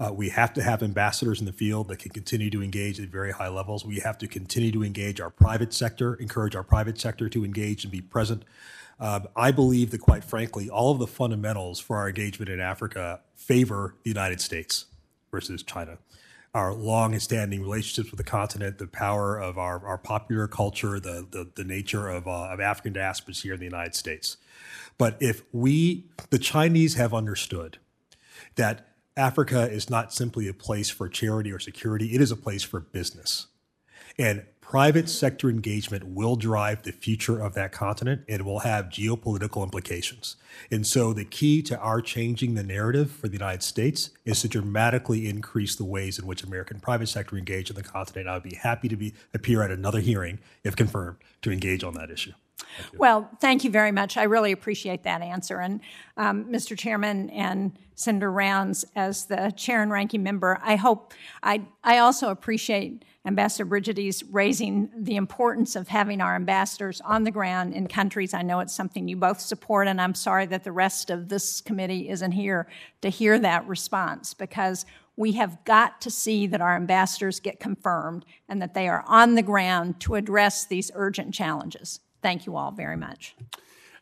Uh, we have to have ambassadors in the field that can continue to engage at very high levels. We have to continue to engage our private sector, encourage our private sector to engage and be present. Uh, I believe that, quite frankly, all of the fundamentals for our engagement in Africa favor the United States versus China. Our long and standing relationships with the continent, the power of our, our popular culture, the, the, the nature of, uh, of African diasporas here in the United States. But if we, the Chinese, have understood that Africa is not simply a place for charity or security, it is a place for business. And private sector engagement will drive the future of that continent and will have geopolitical implications. And so the key to our changing the narrative for the United States is to dramatically increase the ways in which American private sector engage in the continent. I would be happy to be appear at another hearing, if confirmed, to engage on that issue. Well, thank you very much. I really appreciate that answer. And um, Mr. Chairman and Senator Rounds, as the chair and ranking member, I hope I, I also appreciate Ambassador Brigety's raising the importance of having our ambassadors on the ground in countries. I know it's something you both support, and I'm sorry that the rest of this committee isn't here to hear that response because we have got to see that our ambassadors get confirmed and that they are on the ground to address these urgent challenges. Thank you all very much.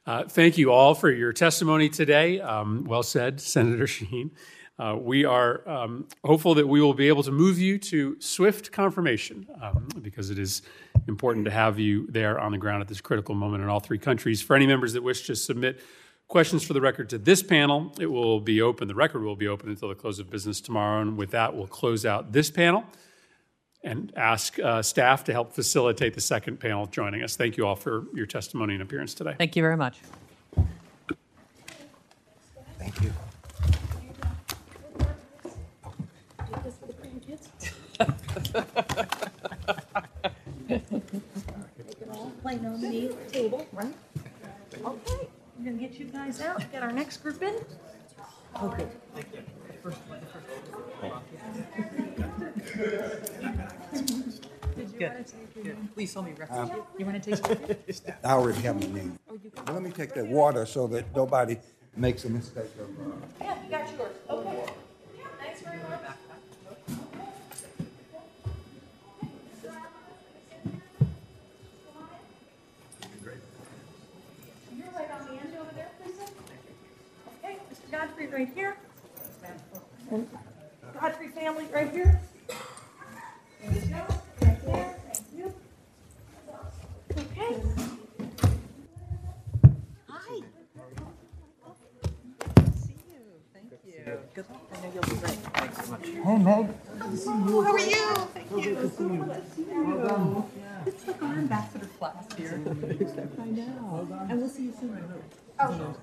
Uh, thank you all for your testimony today. Um, well said, Senator Shaheen. Uh, we are um, hopeful that we will be able to move you to swift confirmation um, because it is important to have you there on the ground at this critical moment in all three countries. For any members that wish to submit questions for the record to this panel, it will be open. The record will be open until the close of business tomorrow. And with that, we'll close out this panel and ask uh, staff to help facilitate the second panel joining us. Thank you all for your testimony and appearance today. Thank you very much. Thank you. They can all play nominee table, right? Okay, we're gonna get you guys out, get our next group in. Okay. Good. Good. Please tell me reference. You want to take I already have my name. But Let me take that water so that nobody makes a mistake of, uh, Yeah, you got yours, okay. Thanks very much. Okay. You're right on the end over there, Lisa? Okay, Mr. Godfrey right here. Godfrey family right here. Oh, hey, Meg. How are you? Thank you. It's like our ambassador class here. I know. And we'll see you soon. Oh,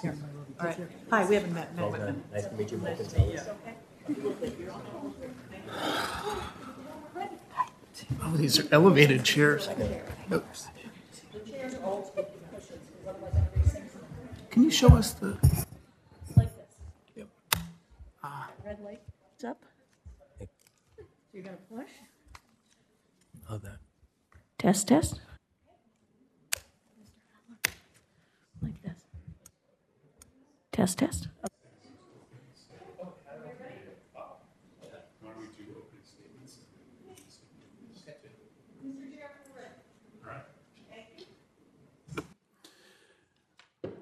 Here. All right. Hi, we haven't met. Meg Whitman. Nice to meet you. Nice to meet you. Oh, these are elevated chairs. Oops. Can you show us the? Yep. red light's up. You're gonna push? Love that. Test, test. Like this. Test, test.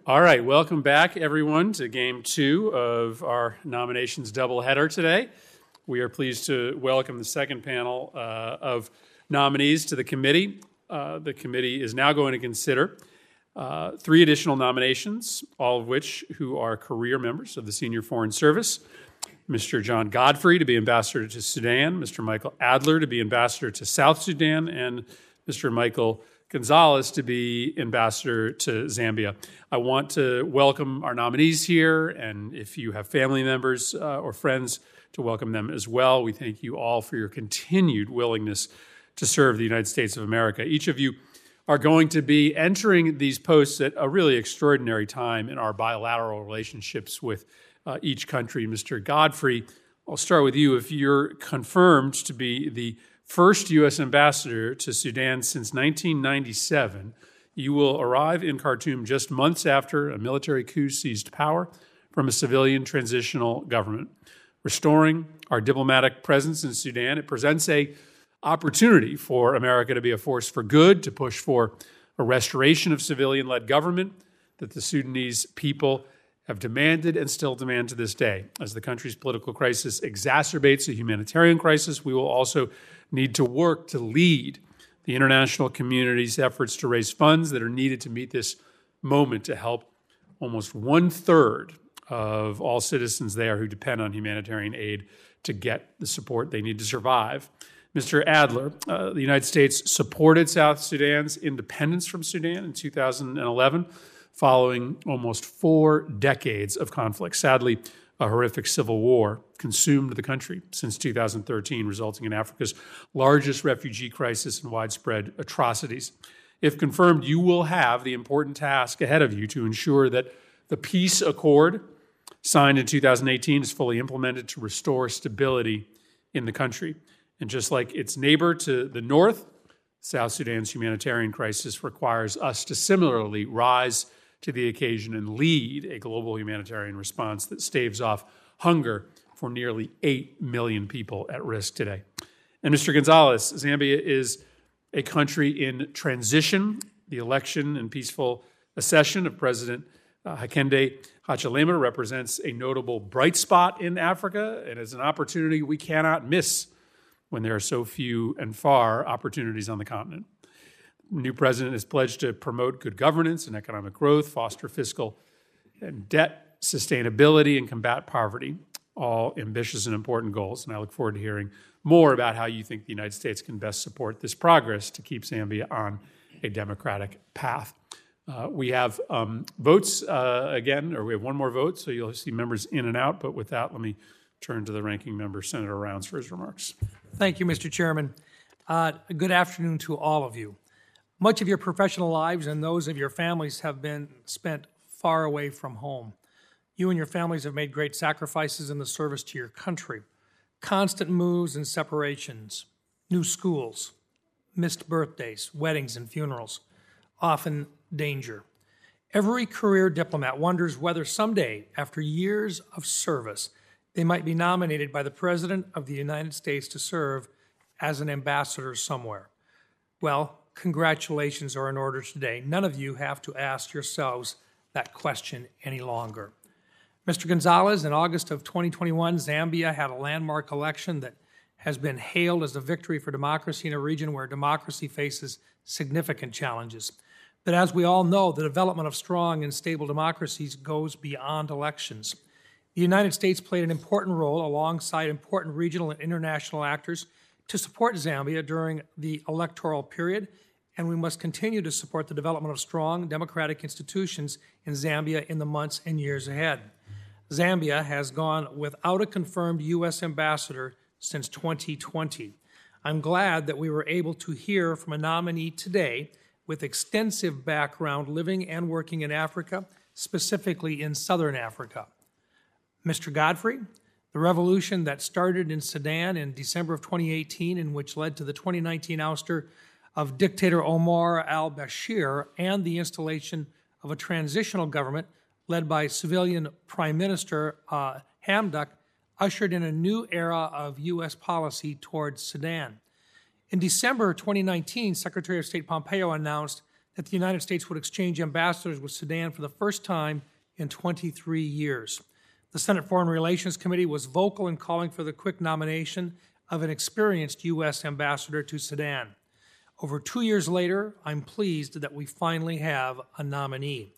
All right, welcome back, everyone, to game two of our nominations doubleheader today. We are pleased to welcome the second panel uh, of nominees to the committee. Uh, the committee is now going to consider uh, three additional nominations, all of which who are career members of the Senior Foreign Service. Mr. John Godfrey to be ambassador to Sudan, Mr. Michael Adler to be ambassador to South Sudan, and Mr. Michael Gonzalez to be ambassador to Zambia. I want to welcome our nominees here, and if you have family members uh, or friends, to welcome them as well. We thank you all for your continued willingness to serve the United States of America. Each of you are going to be entering these posts at a really extraordinary time in our bilateral relationships with uh, each country. Mr. Godfrey, I'll start with you. If you're confirmed to be the first U.S. ambassador to Sudan since 1997, you will arrive in Khartoum just months after a military coup seized power from a civilian transitional government. Restoring our diplomatic presence in Sudan, it presents a opportunity for America to be a force for good, to push for a restoration of civilian led government that the Sudanese people have demanded and still demand to this day. As the country's political crisis exacerbates a humanitarian crisis, we will also need to work to lead the international community's efforts to raise funds that are needed to meet this moment to help almost one third of all citizens there who depend on humanitarian aid to get the support they need to survive. Mr. Adler, uh, the United States supported South Sudan's independence from Sudan in 2011 following almost four decades of conflict. Sadly, a horrific civil war consumed the country since 2013, resulting in Africa's largest refugee crisis and widespread atrocities. If confirmed, you will have the important task ahead of you to ensure that the peace accord signed in 2018 is fully implemented to restore stability in the country. And just like its neighbor to the north, South Sudan's humanitarian crisis requires us to similarly rise to the occasion and lead a global humanitarian response that staves off hunger for nearly 8 million people at risk today. And Mr. Gonzalez, Zambia is a country in transition. The election and peaceful accession of President uh, Hakainde Hichilema represents a notable bright spot in Africa and is an opportunity we cannot miss when there are so few and far opportunities on the continent. The new president is pledged to promote good governance and economic growth, foster fiscal and debt sustainability, and combat poverty, all ambitious and important goals. And I look forward to hearing more about how you think the United States can best support this progress to keep Zambia on a democratic path. Uh, we have um, votes uh, again, or we have one more vote, so you'll see members in and out. But with that, let me turn to the ranking member, Senator Rounds, for his remarks. Thank you, Mr. Chairman. Uh, good afternoon to all of you. Much of your professional lives and those of your families have been spent far away from home. You and your families have made great sacrifices in the service to your country. Constant moves and separations, new schools, missed birthdays, weddings, and funerals, often danger. Every career diplomat wonders whether someday, after years of service, they might be nominated by the President of the United States to serve as an ambassador somewhere. Well, congratulations are in order today. None of you have to ask yourselves that question any longer. Mr. Gonzalez, in August of 2021, Zambia had a landmark election that has been hailed as a victory for democracy in a region where democracy faces significant challenges. But as we all know, the development of strong and stable democracies goes beyond elections. The United States played an important role alongside important regional and international actors to support Zambia during the electoral period, and we must continue to support the development of strong democratic institutions in Zambia in the months and years ahead. Zambia has gone without a confirmed U.S. ambassador since 2020. I'm glad that we were able to hear from a nominee today with extensive background living and working in Africa, specifically in southern Africa. Mr. Godfrey, the revolution that started in Sudan in December of 2018, and which led to the 2019 ouster of dictator Omar al Bashir and the installation of a transitional government led by civilian Prime Minister uh, Hamdok, ushered in a new era of U.S. policy towards Sudan. In December 2019, Secretary of State Pompeo announced that the United States would exchange ambassadors with Sudan for the first time in 23 years. The Senate Foreign Relations Committee was vocal in calling for the quick nomination of an experienced U.S. ambassador to Sudan. Over two years later, I'm pleased that we finally have a nominee.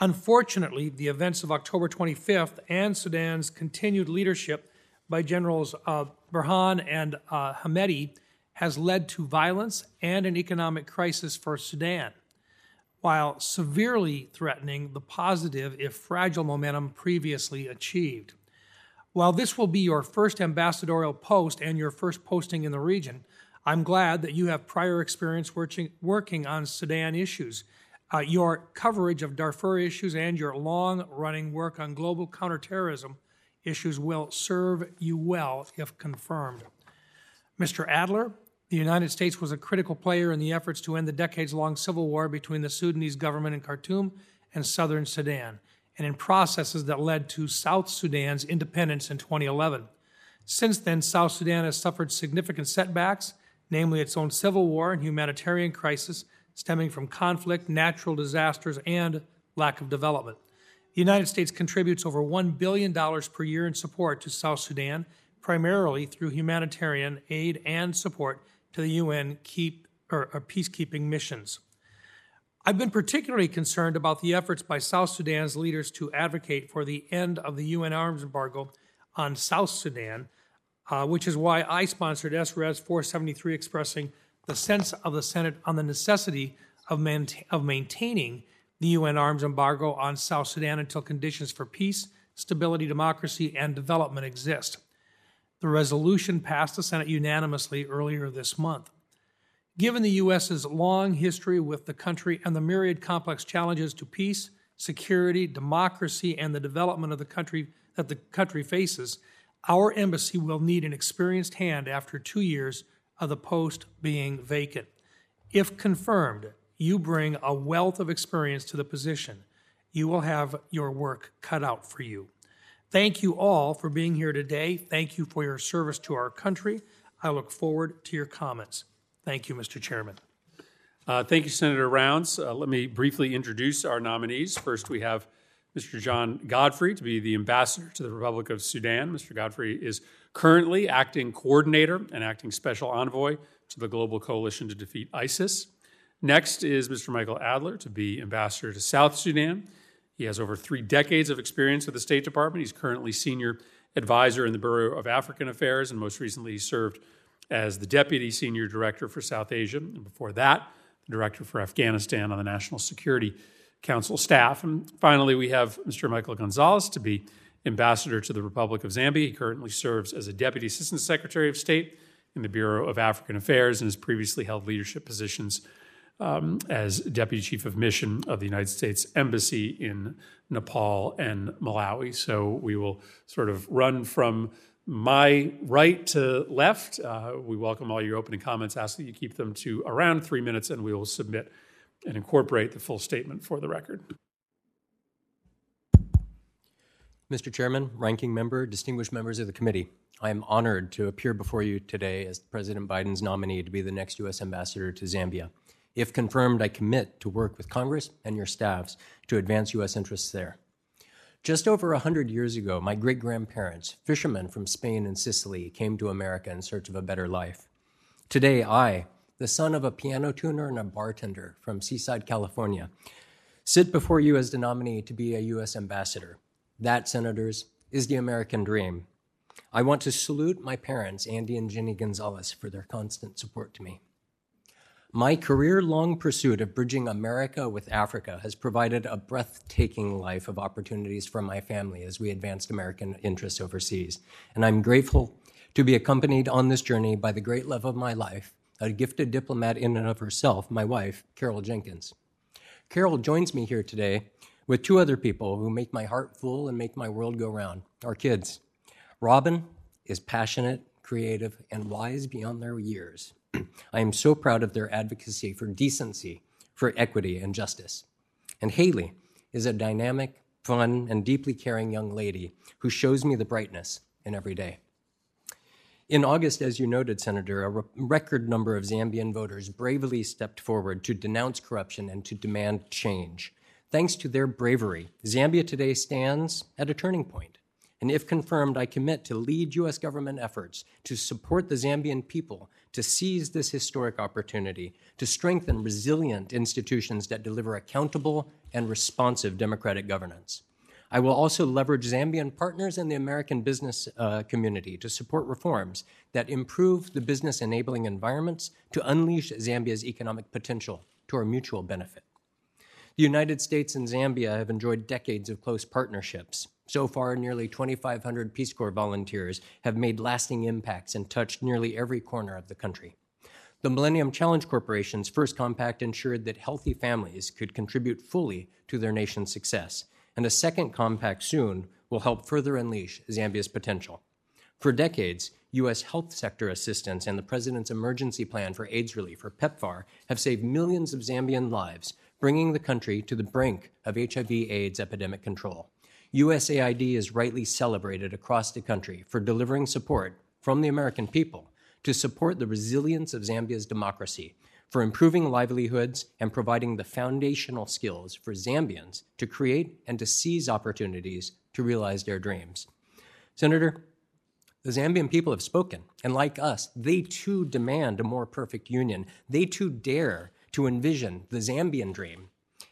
Unfortunately, the events of October 25th and Sudan's continued leadership by Generals uh, Burhan and uh, Hamedi has led to violence and an economic crisis for Sudan, while severely threatening the positive, if fragile, momentum previously achieved. While this will be your first ambassadorial post and your first posting in the region, I'm glad that you have prior experience working, on Sudan issues. Uh, your coverage of Darfur issues and your long running work on global counterterrorism issues will serve you well if confirmed. Mr. Adler, the United States was a critical player in the efforts to end the decades long civil war between the Sudanese government in Khartoum and southern Sudan, and in processes that led to South Sudan's independence in 2011. Since then, South Sudan has suffered significant setbacks, namely its own civil war and humanitarian crisis stemming from conflict, natural disasters, and lack of development. The United States contributes over $1 billion per year in support to South Sudan, primarily through humanitarian aid and support to the UN keep, or, or peacekeeping missions. I've been particularly concerned about the efforts by South Sudan's leaders to advocate for the end of the UN arms embargo on South Sudan, uh, which is why I sponsored SRES 473 expressing the sense of the Senate on the necessity of, man- of maintaining the UN arms embargo on South Sudan until conditions for peace, stability, democracy, and development exist. The resolution passed the Senate unanimously earlier this month. Given the U.S.'s long history with the country and the myriad complex challenges to peace, security, democracy, and the development of the country that the country faces, our embassy will need an experienced hand after two years of the post being vacant. If confirmed, you bring a wealth of experience to the position. You will have your work cut out for you. Thank you all for being here today. Thank you for your service to our country. I look forward to your comments. Thank you, Mr. Chairman. Uh, thank you, Senator Rounds. Uh, let me briefly introduce our nominees. First, we have Mr. John Godfrey to be the ambassador to the Republic of Sudan. Mr. Godfrey is currently acting coordinator and acting special envoy to the Global Coalition to Defeat ISIS. Next is Mr. Michael Adler to be ambassador to South Sudan. He has over three decades of experience with the State Department. He's currently senior advisor in the Bureau of African Affairs, and most recently, he served as the deputy senior director for South Asia, and before that, the director for Afghanistan on the National Security Council staff. And finally, we have Mr. Michael Gonzalez to be ambassador to the Republic of Zambia. He currently serves as a deputy assistant secretary of state in the Bureau of African Affairs and has previously held leadership positions um, as Deputy Chief of Mission of the United States Embassy in Nepal and Malawi. So we will sort of run from my right to left. Uh, we welcome all your opening comments. Ask that you keep them to around three minutes, and we will submit and incorporate the full statement for the record. Mr. Chairman, ranking member, distinguished members of the committee, I am honored to appear before you today as President Biden's nominee to be the next U.S. ambassador to Zambia. If confirmed, I commit to work with Congress and your staffs to advance U.S. interests there. Just over a 100 years ago, my great grandparents, fishermen from Spain and Sicily, came to America in search of a better life. Today, I, the son of a piano tuner and a bartender from Seaside, California, sit before you as the nominee to be a U.S. ambassador. That, senators, is the American dream. I want to salute my parents, Andy and Jenny Gonzalez, for their constant support to me. My career long pursuit of bridging America with Africa has provided a breathtaking life of opportunities for my family as we advanced American interests overseas. And I'm grateful to be accompanied on this journey by the great love of my life, a gifted diplomat in and of herself, my wife, Carol Jenkins. Carol joins me here today with two other people who make my heart full and make my world go round our kids. Robin is passionate, creative, and wise beyond their years. I am so proud of their advocacy for decency, for equity, and justice. And Haley is a dynamic, fun, and deeply caring young lady who shows me the brightness in every day. In August, as you noted, Senator, a re- record number of Zambian voters bravely stepped forward to denounce corruption and to demand change. Thanks to their bravery, Zambia today stands at a turning point. And if confirmed, I commit to lead U.S. government efforts to support the Zambian people to seize this historic opportunity, to strengthen resilient institutions that deliver accountable and responsive democratic governance. I will also leverage Zambian partners and the American business uh, community to support reforms that improve the business enabling environments to unleash Zambia's economic potential to our mutual benefit. The United States and Zambia have enjoyed decades of close partnerships. So far, nearly 2,500 Peace Corps volunteers have made lasting impacts and touched nearly every corner of the country. The Millennium Challenge Corporation's first compact ensured that healthy families could contribute fully to their nation's success, and a second compact soon will help further unleash Zambia's potential. For decades, U.S. health sector assistance and the President's Emergency Plan for AIDS Relief, or PEPFAR, have saved millions of Zambian lives bringing the country to the brink of HIV AIDS epidemic control. USAID is rightly celebrated across the country for delivering support from the American people to support the resilience of Zambia's democracy, for improving livelihoods and providing the foundational skills for Zambians to create and to seize opportunities to realize their dreams. Senator, the Zambian people have spoken, and like us, they too demand a more perfect union. They too dare to envision the Zambian dream.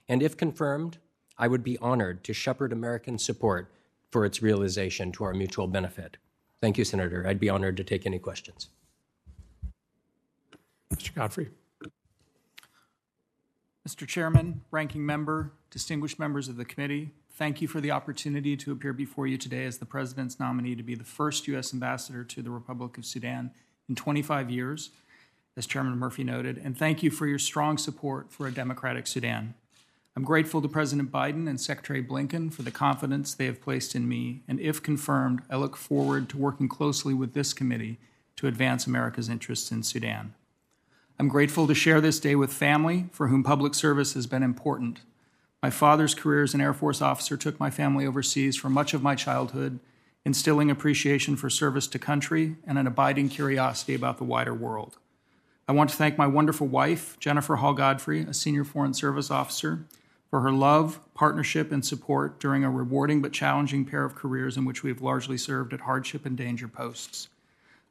And if confirmed, I would be honored to shepherd American support for its realization to our mutual benefit. Thank you, Senator. I'd be honored to take any questions. Mr. Godfrey. Mr. Chairman, Ranking Member, distinguished members of the committee, thank you for the opportunity to appear before you today as the President's nominee to be the first U.S. Ambassador to the Republic of Sudan in 25 years as Chairman Murphy noted, and thank you for your strong support for a democratic Sudan. I'm grateful to President Biden and Secretary Blinken for the confidence they have placed in me, and if confirmed, I look forward to working closely with this committee to advance America's interests in Sudan. I'm grateful to share this day with family for whom public service has been important. My father's career as an Air Force officer took my family overseas for much of my childhood, instilling appreciation for service to country and an abiding curiosity about the wider world. I want to thank my wonderful wife, Jennifer Hall Godfrey, a senior Foreign Service officer, for her love, partnership, and support during a rewarding but challenging pair of careers in which we have largely served at hardship and danger posts.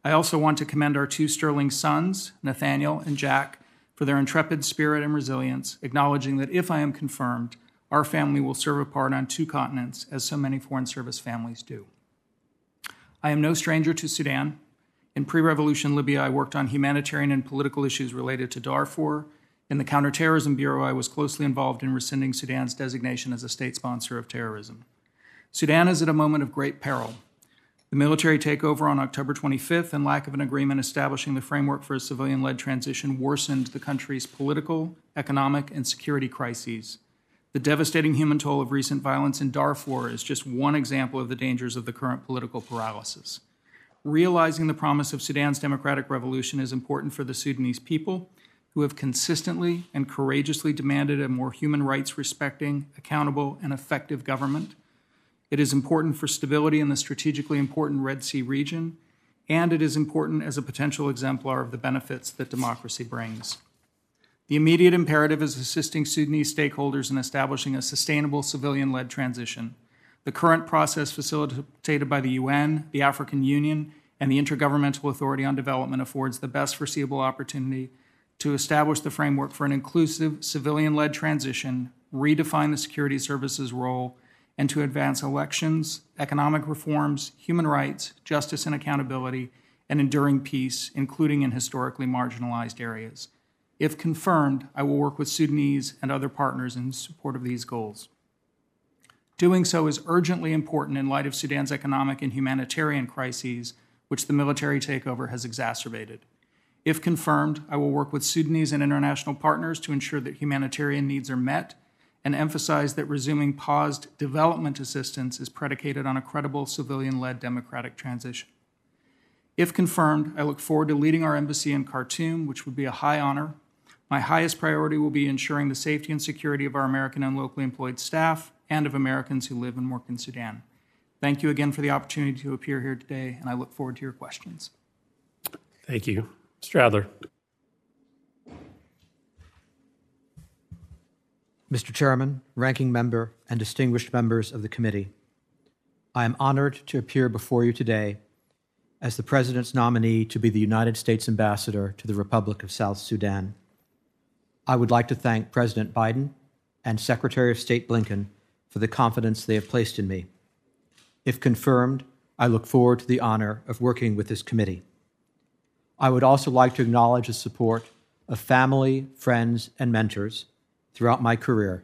I also want to commend our two sterling sons, Nathaniel and Jack, for their intrepid spirit and resilience, acknowledging that if I am confirmed, our family will serve a part on two continents, as so many Foreign Service families do. I am no stranger to Sudan, in pre revolution Libya, I worked on humanitarian and political issues related to Darfur. In the Counterterrorism Bureau, I was closely involved in rescinding Sudan's designation as a state sponsor of terrorism. Sudan is at a moment of great peril. The military takeover on October 25th and lack of an agreement establishing the framework for a civilian led transition worsened the country's political, economic, and security crises. The devastating human toll of recent violence in Darfur is just one example of the dangers of the current political paralysis. Realizing the promise of Sudan's democratic revolution is important for the Sudanese people, who have consistently and courageously demanded a more human rights respecting, accountable, and effective government. It is important for stability in the strategically important Red Sea region, and it is important as a potential exemplar of the benefits that democracy brings. The immediate imperative is assisting Sudanese stakeholders in establishing a sustainable civilian led transition. The current process facilitated by the UN, the African Union, and the Intergovernmental Authority on Development affords the best foreseeable opportunity to establish the framework for an inclusive, civilian led transition, redefine the security services role, and to advance elections, economic reforms, human rights, justice and accountability, and enduring peace, including in historically marginalized areas. If confirmed, I will work with Sudanese and other partners in support of these goals. Doing so is urgently important in light of Sudan's economic and humanitarian crises, which the military takeover has exacerbated. If confirmed, I will work with Sudanese and international partners to ensure that humanitarian needs are met and emphasize that resuming paused development assistance is predicated on a credible civilian led democratic transition. If confirmed, I look forward to leading our embassy in Khartoum, which would be a high honor. My highest priority will be ensuring the safety and security of our American and locally employed staff, and of Americans who live and work in Sudan. Thank you again for the opportunity to appear here today, and I look forward to your questions. Thank you. Mr. Adler. Mr. Chairman, Ranking Member, and distinguished members of the committee, I am honored to appear before you today as the President's nominee to be the United States Ambassador to the Republic of South Sudan. I would like to thank President Biden and Secretary of State Blinken for the confidence they have placed in me. If confirmed, I look forward to the honor of working with this committee. I would also like to acknowledge the support of family, friends, and mentors throughout my career.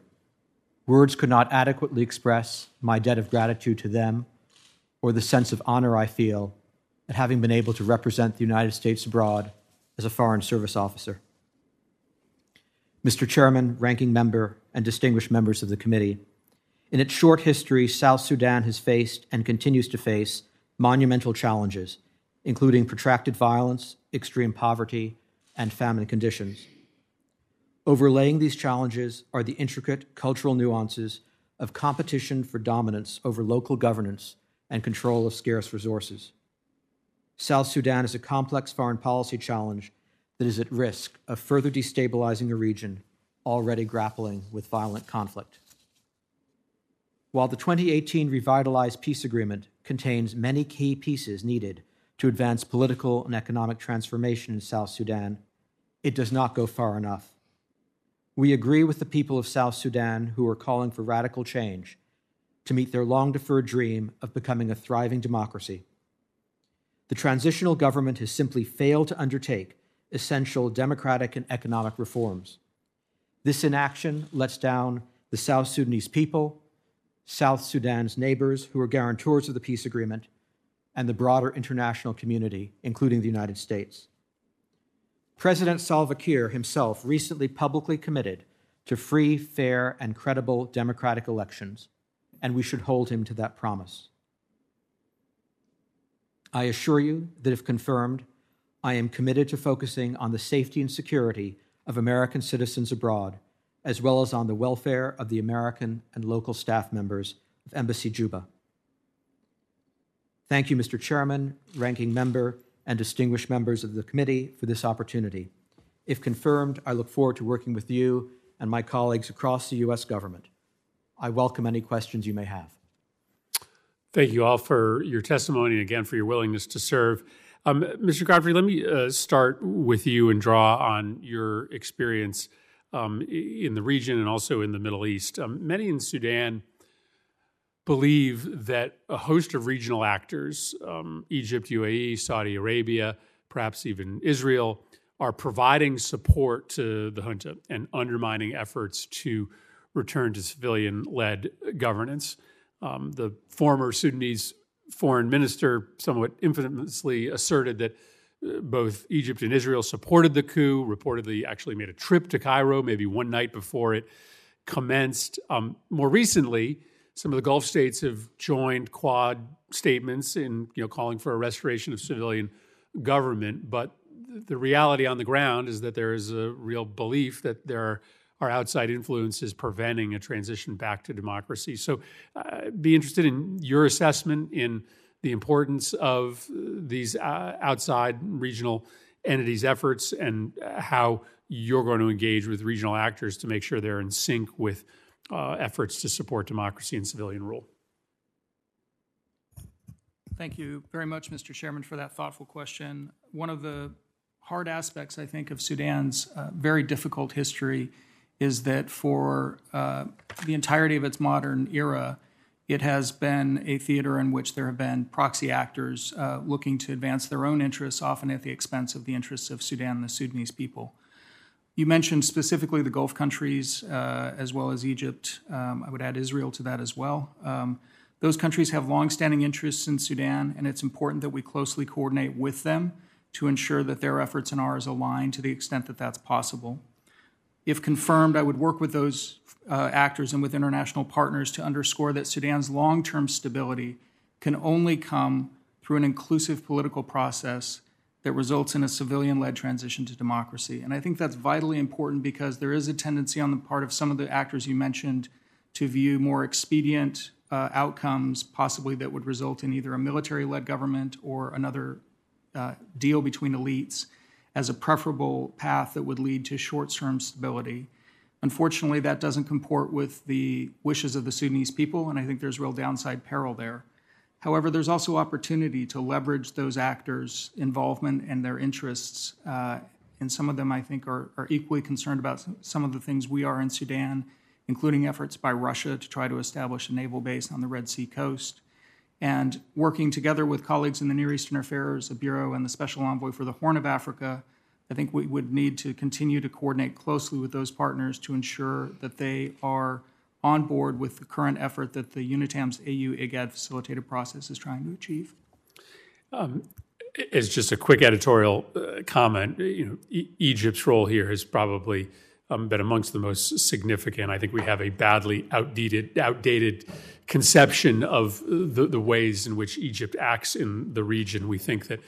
Words could not adequately express my debt of gratitude to them or the sense of honor I feel at having been able to represent the United States abroad as a Foreign Service officer. Mr. Chairman, Ranking Member, and distinguished members of the committee, in its short history, South Sudan has faced and continues to face monumental challenges, including protracted violence, extreme poverty, and famine conditions. Overlaying these challenges are the intricate cultural nuances of competition for dominance over local governance and control of scarce resources. South Sudan is a complex foreign policy challenge that is at risk of further destabilizing a region already grappling with violent conflict. While the 2018 revitalized peace agreement contains many key pieces needed to advance political and economic transformation in South Sudan, it does not go far enough. We agree with the people of South Sudan who are calling for radical change to meet their long deferred dream of becoming a thriving democracy. The transitional government has simply failed to undertake essential democratic and economic reforms. This inaction lets down the South Sudanese people, South Sudan's neighbors who are guarantors of the peace agreement, and the broader international community, including the United States. President Salva Kiir himself recently publicly committed to free, fair, and credible democratic elections, and we should hold him to that promise. I assure you that if confirmed, I am committed to focusing on the safety and security of American citizens abroad, as well as on the welfare of the American and local staff members of Embassy Juba. Thank you, Mr. Chairman, Ranking Member, and distinguished members of the committee for this opportunity. If confirmed, I look forward to working with you and my colleagues across the U.S. government. I welcome any questions you may have. Thank you all for your testimony and again for your willingness to serve. Um, Mr. Godfrey, let me uh, start with you and draw on your experience um, in the region and also in the Middle East. Um, many in Sudan believe that a host of regional actors, um, Egypt, UAE, Saudi Arabia, perhaps even Israel, are providing support to the junta and undermining efforts to return to civilian led governance. Um, the former Sudanese foreign minister somewhat infamously asserted that uh, both Egypt and Israel supported the coup, reportedly actually made a trip to Cairo maybe one night before it commenced. Um, more recently, some of the Gulf states have joined Quad statements in you know calling for a restoration of civilian government, but the reality on the ground is that there is a real belief that there are, outside influences preventing a transition back to democracy. So, uh, be interested in your assessment in the importance of these uh, outside regional entities' efforts and how you're going to engage with regional actors to make sure they're in sync with uh, efforts to support democracy and civilian rule. Thank you very much, Mr. Chairman, for that thoughtful question. One of the hard aspects, I think, of Sudan's uh, very difficult history is that for uh, the entirety of its modern era, it has been a theater in which there have been proxy actors uh, looking to advance their own interests, often at the expense of the interests of Sudan and the Sudanese people. You mentioned specifically the Gulf countries uh, as well as Egypt. Um, I would add Israel to that as well. Um, those countries have longstanding interests in Sudan, and it's important that we closely coordinate with them to ensure that their efforts and ours align to the extent that that's possible. If confirmed, I would work with those uh, actors and with international partners to underscore that Sudan's long term stability can only come through an inclusive political process that results in a civilian led transition to democracy. And I think that's vitally important because there is a tendency on the part of some of the actors you mentioned to view more expedient uh, outcomes, possibly that would result in either a military led government or another uh, deal between elites, as a preferable path that would lead to short term stability. Unfortunately, that doesn't comport with the wishes of the Sudanese people, and I think there's real downside peril there. However, there's also opportunity to leverage those actors' involvement and their interests. Uh, and some of them, I think, are, are equally concerned about some of the things we are in Sudan, including efforts by Russia to try to establish a naval base on the Red Sea coast. And working together with colleagues in the Near Eastern Affairs Bureau and the Special Envoy for the Horn of Africa, I think we would need to continue to coordinate closely with those partners to ensure that they are on board with the current effort that the UNITAMS AU IGAD facilitated process is trying to achieve. Um, as just a quick editorial uh, comment, you know, e- Egypt's role here has probably um, been amongst the most significant. I think we have a badly outdated, outdated conception of the, the ways in which Egypt acts in the region. We think that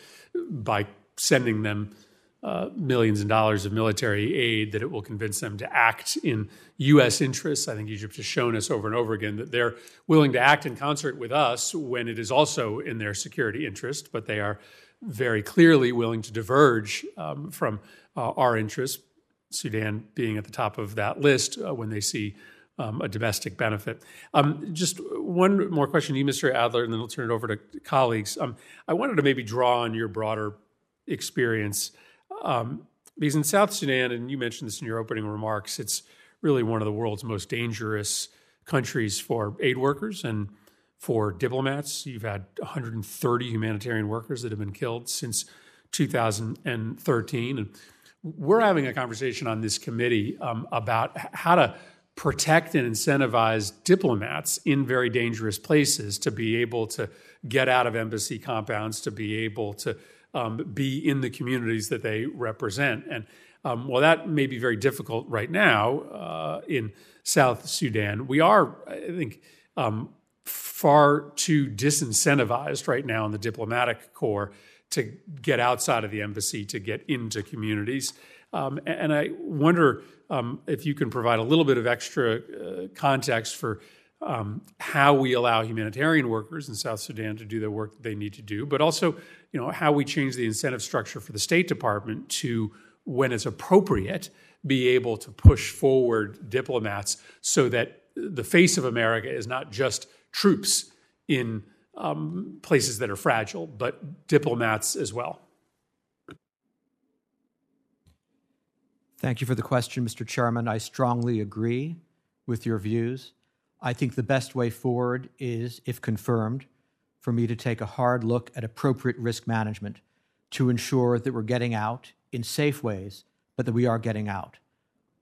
by sending them uh, millions of dollars of military aid that it will convince them to act in U.S. interests. I think Egypt has shown us over and over again that they're willing to act in concert with us when it is also in their security interest, but they are very clearly willing to diverge um, from uh, our interests, Sudan being at the top of that list uh, when they see um, a domestic benefit. Um, just one more question to you, Mr. Adler, and then we'll turn it over to colleagues. Um, I wanted to maybe draw on your broader experience um, because in South Sudan, and you mentioned this in your opening remarks, it's really one of the world's most dangerous countries for aid workers and for diplomats. You've had 130 humanitarian workers that have been killed since 2013. And we're having a conversation on this committee um, about how to protect and incentivize diplomats in very dangerous places to be able to get out of embassy compounds, to be able to um, be in the communities that they represent. And um, while that may be very difficult right now uh, in South Sudan, we are, I think, um, far too disincentivized right now in the diplomatic corps to get outside of the embassy, to get into communities. Um, and I wonder um, if you can provide a little bit of extra uh, context for um, how we allow humanitarian workers in South Sudan to do the work that they need to do, but also, you know, how we change the incentive structure for the State Department to, when it's appropriate, be able to push forward diplomats so that the face of America is not just troops in um, places that are fragile, but diplomats as well. Thank you for the question, Mr. Chairman. I strongly agree with your views. I think the best way forward is, if confirmed, for me to take a hard look at appropriate risk management to ensure that we're getting out in safe ways, but that we are getting out.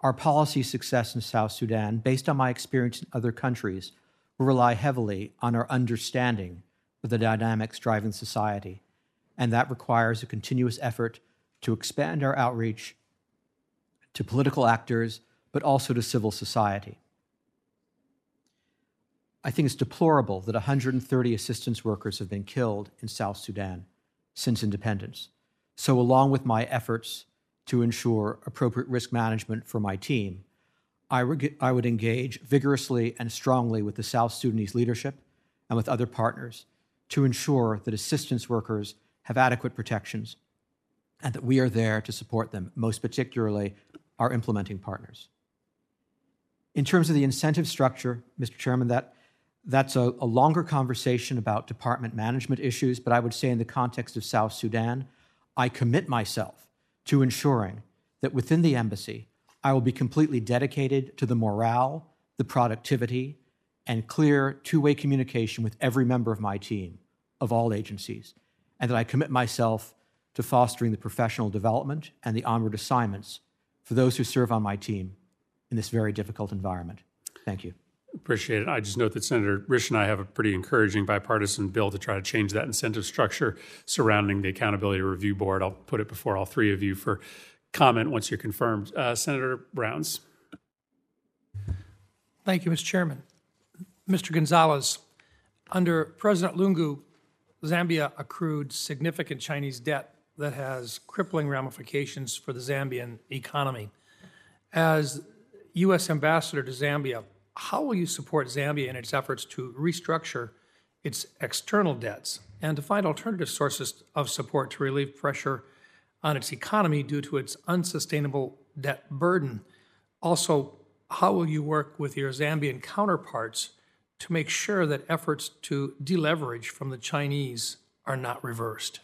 Our policy success in South Sudan, based on my experience in other countries, will rely heavily on our understanding of the dynamics driving society, and that requires a continuous effort to expand our outreach to political actors, but also to civil society. I think it's deplorable that 130 assistance workers have been killed in South Sudan since independence. So, along with my efforts to ensure appropriate risk management for my team, I, reg- I would engage vigorously and strongly with the South Sudanese leadership and with other partners to ensure that assistance workers have adequate protections and that we are there to support them, most particularly our implementing partners. In terms of the incentive structure, Mr. Chairman, that, that's a, a longer conversation about department management issues, but I would say in the context of South Sudan, I commit myself to ensuring that within the embassy, I will be completely dedicated to the morale, the productivity, and clear two way communication with every member of my team of all agencies, and that I commit myself to fostering the professional development and the onward assignments for those who serve on my team in this very difficult environment. Thank you. Appreciate it. I just note that Senator Risch and I have a pretty encouraging bipartisan bill to try to change that incentive structure surrounding the Accountability Review Board. I'll put it before all three of you for comment once you're confirmed. Uh, Senator Rounds. Thank you, Mr. Chairman. Mr. Gonzalez, under President Lungu, Zambia accrued significant Chinese debt that has crippling ramifications for the Zambian economy. As U.S. Ambassador to Zambia, how will you support Zambia in its efforts to restructure its external debts and to find alternative sources of support to relieve pressure on its economy due to its unsustainable debt burden? Also, how will you work with your Zambian counterparts to make sure that efforts to deleverage from the Chinese are not reversed?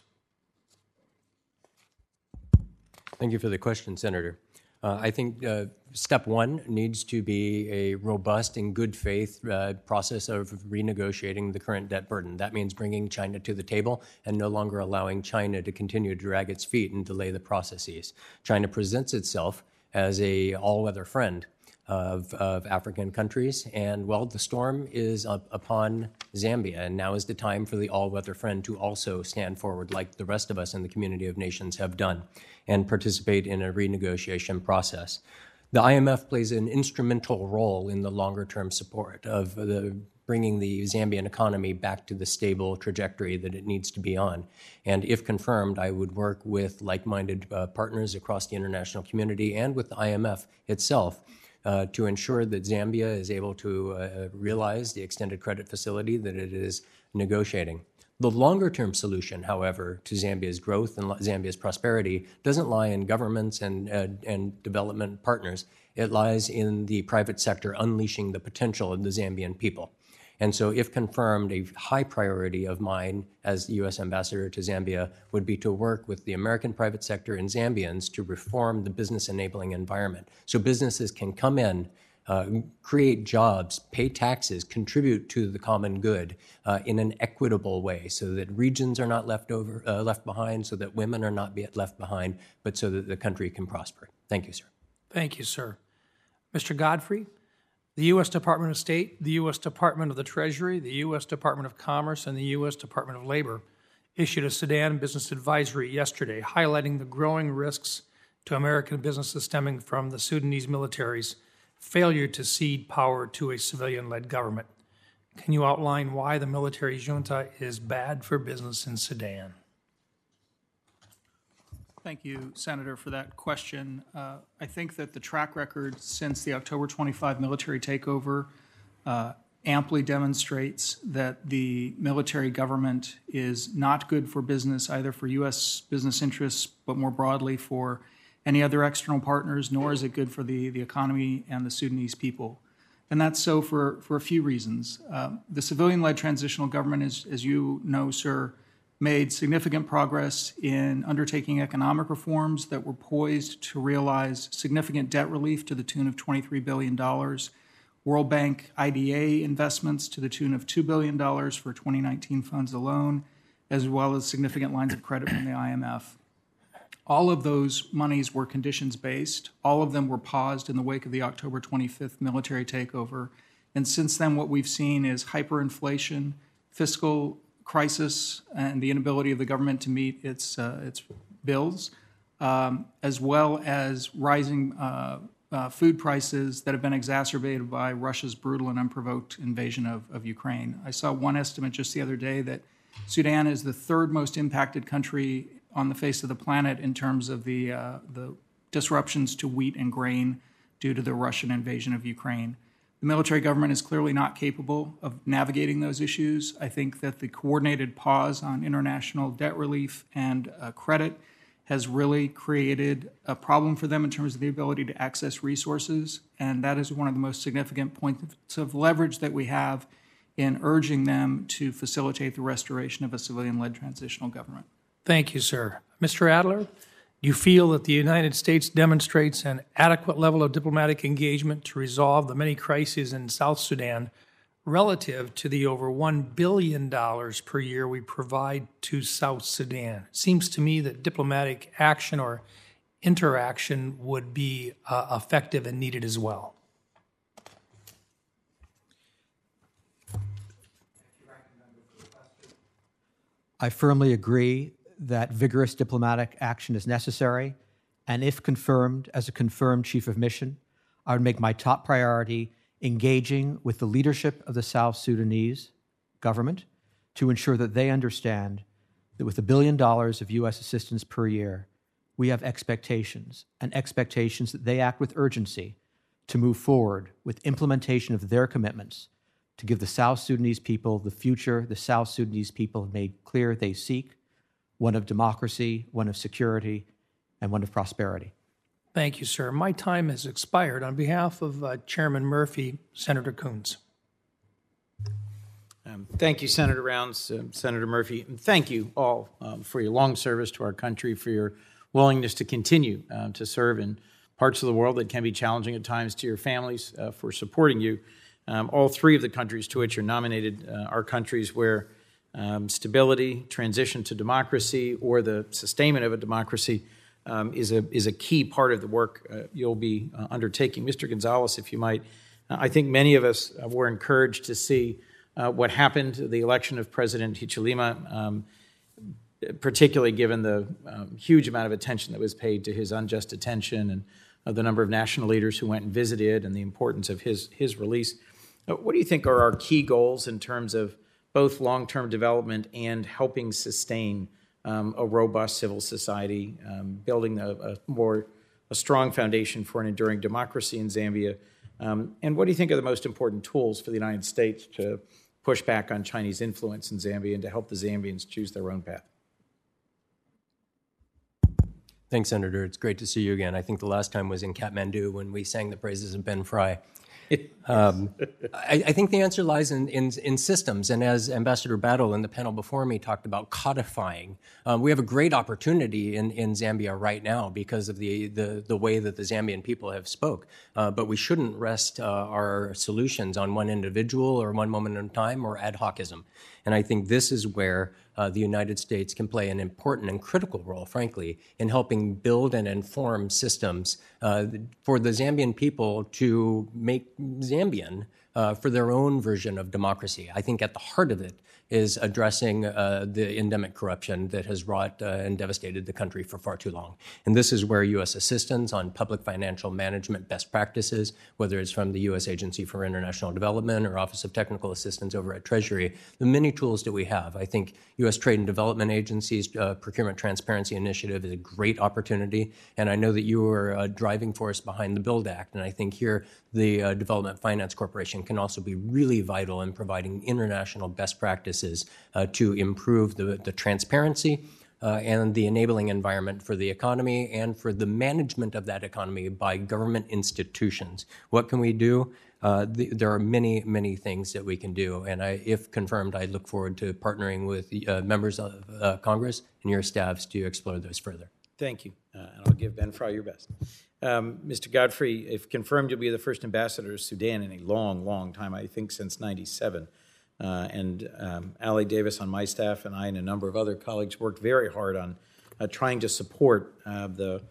Thank you for the question, Senator. Uh, I think uh, step one needs to be a robust and good faith uh, process of renegotiating the current debt burden. That means bringing China to the table and no longer allowing China to continue to drag its feet and delay the processes. China presents itself as a all-weather friend of, of African countries. And well, the storm is up upon Zambia, and now is the time for the all weather friend to also stand forward, like the rest of us in the community of nations have done, and participate in a renegotiation process. The IMF plays an instrumental role in the longer term support of the bringing the Zambian economy back to the stable trajectory that it needs to be on. And if confirmed, I would work with like minded uh, partners across the international community and with the IMF itself to ensure that Zambia is able to uh, realize the extended credit facility that it is negotiating. The longer term solution, however, to Zambia's growth and Zambia's prosperity doesn't lie in governments and, uh, and development partners. It lies in the private sector unleashing the potential of the Zambian people. And so, if confirmed, a high priority of mine as U.S. ambassador to Zambia would be to work with the American private sector and Zambians to reform the business enabling environment so businesses can come in. Uh, create jobs, pay taxes, contribute to the common good uh, in an equitable way, so that regions are not left over, uh, left behind, so that women are not left behind, but so that the country can prosper. Thank you, sir. Thank you, sir. Mr. Godfrey, the U.S. Department of State, the U.S. Department of the Treasury, the U.S. Department of Commerce, and the U.S. Department of Labor issued a Sudan business advisory yesterday highlighting the growing risks to American businesses stemming from the Sudanese military's failure to cede power to a civilian led government. Can you outline why the military junta is bad for business in Sudan? Thank you, Senator, for that question. Uh, I think that the track record since the October 25 military takeover uh, amply demonstrates that the military government is not good for business, either for U.S. business interests, but more broadly for any other external partners, nor is it good for the, the economy and the Sudanese people. And that's so for, for a few reasons. Uh, the civilian led transitional government, is, as you know, sir, made significant progress in undertaking economic reforms that were poised to realize significant debt relief to the tune of $23 billion, World Bank IDA investments to the tune of $2 billion for 2019 funds alone, as well as significant lines of credit from the IMF. All of those monies were conditions based. All of them were paused in the wake of the October 25th military takeover. And since then, what we've seen is hyperinflation, fiscal crisis and the inability of the government to meet its, uh, its bills, um, as well as rising uh, uh, food prices that have been exacerbated by Russia's brutal and unprovoked invasion of, of Ukraine. I saw one estimate just the other day that Sudan is the third most impacted country on the face of the planet in terms of the, uh, the disruptions to wheat and grain due to the Russian invasion of Ukraine. The military government is clearly not capable of navigating those issues. I think that the coordinated pause on international debt relief and uh, credit has really created a problem for them in terms of the ability to access resources. And that is one of the most significant points of leverage that we have in urging them to facilitate the restoration of a civilian led transitional government. Thank you, sir. Mr. Adler? You feel that the United States demonstrates an adequate level of diplomatic engagement to resolve the many crises in South Sudan relative to the over $1 billion per year we provide to South Sudan? It seems to me that diplomatic action or interaction would be uh, effective and needed as well. I firmly agree that vigorous diplomatic action is necessary, and if confirmed as a confirmed chief of mission, I would make my top priority engaging with the leadership of the South Sudanese government to ensure that they understand that with a billion dollars of U.S. assistance per year, we have expectations and expectations that they act with urgency to move forward with implementation of their commitments to give the South Sudanese people the future the South Sudanese people have made clear they seek one of democracy, one of security, and one of prosperity. Thank you, sir. My time has expired. On behalf of uh, Chairman Murphy, Senator Coons. Um, thank you, Senator Rounds, uh, Senator Murphy, and thank you all um, for your long service to our country, for your willingness to continue uh, to serve in parts of the world that can be challenging at times to your families, uh, for supporting you. Um, all three of the countries to which you're nominated uh, are countries where um, stability, transition to democracy, or the sustainment of a democracy um, is, a, is a key part of the work uh, you'll be uh, undertaking. Mr. Gonzalez, if you might, uh, I think many of us uh, were encouraged to see uh, what happened, the election of President Hichilema, um, particularly given the um, huge amount of attention that was paid to his unjust detention and the number of national leaders who went and visited and the importance of his, his release. what do you think are our key goals in terms of both long term development and helping sustain um, a robust civil society, um, building a, a, more a strong foundation for an enduring democracy in Zambia. Um, and what do you think are the most important tools for the United States to push back on Chinese influence in Zambia and to help the Zambians choose their own path? Thanks, Senator. It's great to see you again. I think the last time was in Kathmandu when we sang the praises of Ben Fry. Um, I, I, think the answer lies in, in, in, systems. And as Ambassador Battle and the panel before me talked about codifying, um, we have a great opportunity in, in Zambia right now because of the, the, the way that the Zambian people have spoke. Uh, but we shouldn't rest uh, our solutions on one individual or one moment in time or ad hocism. And I think this is where uh, the United States can play an important and critical role, frankly, in helping build and inform systems uh, for the Zambian people to make Zambian uh, for their own version of democracy. I think at the heart of it is addressing uh, the endemic corruption that has wrought uh, and devastated the country for far too long. And this is where U.S. assistance on public financial management best practices, whether it's from the U.S. Agency for International Development or Office of Technical Assistance over at Treasury, the many tools that we have. I think U.S. Trade and Development Agency's uh, Procurement Transparency Initiative is a great opportunity. And I know that you are a driving force behind the BUILD Act. And I think here the uh, Development Finance Corporation can also be really vital in providing international best practices uh, to improve the, the transparency uh, and the enabling environment for the economy and for the management of that economy by government institutions. What can we do? Uh, the, there are many, many things that we can do. And I, if confirmed, I look forward to partnering with uh, members of uh, Congress and your staffs to explore those further. Thank you. Uh, and I'll give Ben Fry your best. Um, Mr. Godfrey, if confirmed, you'll be the first ambassador to Sudan in a long, long time, I think since 97. Uh, and um, Ali Davis on my staff and I and a number of other colleagues worked very hard on uh, trying to support uh, the